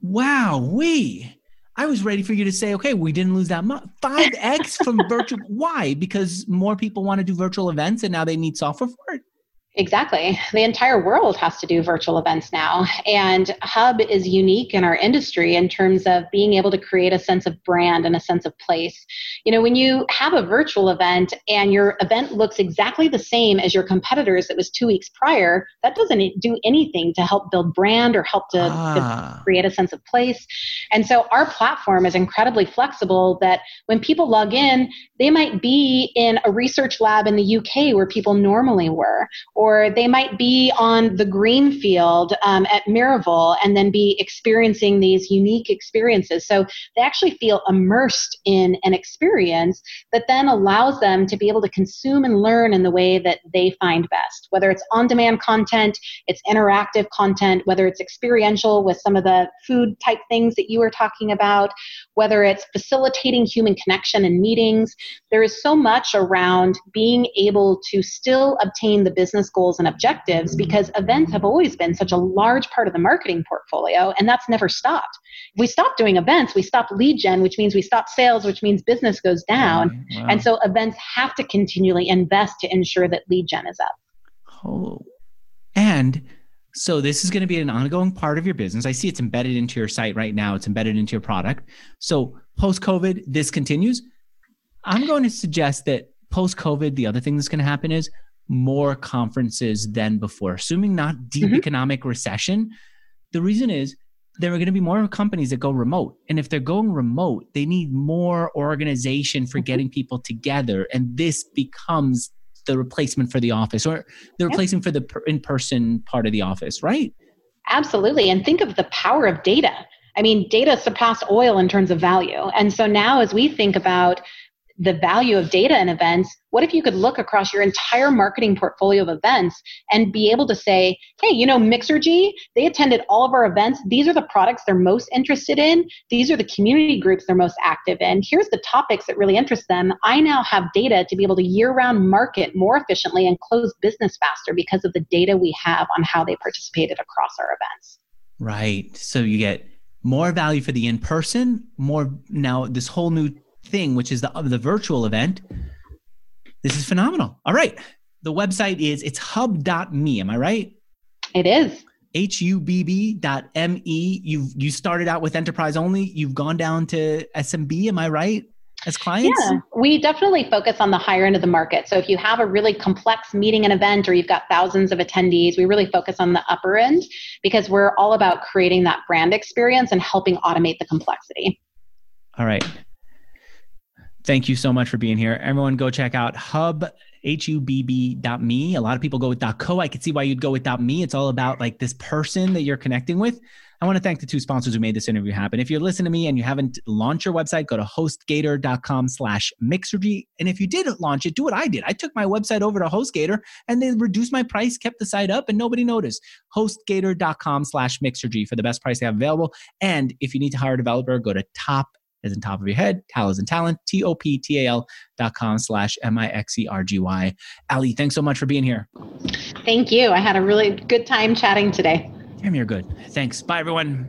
Wow, we I was ready for you to say, okay, we didn't lose that much. 5x from virtual. Why? Because more people want to do virtual events and now they need software for it? Exactly. The entire world has to do virtual events now. And Hubb is unique in our industry in terms of being able to create a sense of brand and a sense of place. You know, when you have a virtual event and your event looks exactly the same as your competitors that was two weeks prior, that doesn't do anything to help build brand or help to, ah. to create a sense of place. And so our platform is incredibly flexible that when people log in, they might be in a research lab in the UK where people normally were, or or they might be on the green field um, at Miraval and then be experiencing these unique experiences. So they actually feel immersed in an experience that then allows them to be able to consume and learn in the way that they find best, whether it's on demand content, it's interactive content, whether it's experiential with some of the food type things that you were talking about, whether it's facilitating human connection and meetings. There is so much around being able to still obtain the business goals and objectives because events have always been such a large part of the marketing portfolio and that's never stopped. If we stop doing events, we stop lead gen, which means we stop sales, which means business goes down. Wow. And so events have to continually invest to ensure that lead gen is up. Oh. And so this is going to be an ongoing part of your business. I see it's embedded into your site right now. It's embedded into your product. So post COVID, this continues. I'm going to suggest that post COVID, the other thing that's going to happen is more conferences than before, assuming not deep mm-hmm. economic recession. The reason is there are going to be more companies that go remote. And if they're going remote, they need more organization for mm-hmm. getting people together. And this becomes the replacement for the office or the replacement for the in person part of the office, right? Absolutely. And think of the power of data. I mean, data surpassed oil in terms of value. And so now, as we think about the value of data and events, what if you could look across your entire marketing portfolio of events and be able to say, hey, you know, Mixergy, they attended all of our events. These are the products they're most interested in. These are the community groups they're most active in. Here's the topics that really interest them. I now have data to be able to year round market more efficiently and close business faster because of the data we have on how they participated across our events. Right. So you get more value for the in person, more now this whole new thing, which is the the virtual event. This is phenomenal. All right. The website is it's hubb.me. Am I right? It is. hubb.me. You've you started out with enterprise only. You've gone down to SMB. Am I right? As clients? Yeah, we definitely focus on the higher end of the market. So if you have a really complex meeting and event or you've got thousands of attendees, we really focus on the upper end because we're all about creating that brand experience and helping automate the complexity. All right. Thank you so much for being here. Everyone go check out hubb H-U-B-B.me. A lot of people go with .co. I can see why you'd go with .me. It's all about like this person that you're connecting with. I want to thank the two sponsors who made this interview happen. If you're listening to me and you haven't launched your website, go to hostgator.com slash mixergy. And if you did launch it, do what I did. I took my website over to HostGator and they reduced my price, kept the site up, and nobody noticed. Hostgator.com slash mixergy for the best price they have available. And if you need to hire a developer, go to top as in top of your head, Tal as in talent, T O P T A L dot com slash M I X E R G Y. Allie, thanks so much for being here. Thank you. I had a really good time chatting today. Damn, you're good. Thanks. Bye, everyone.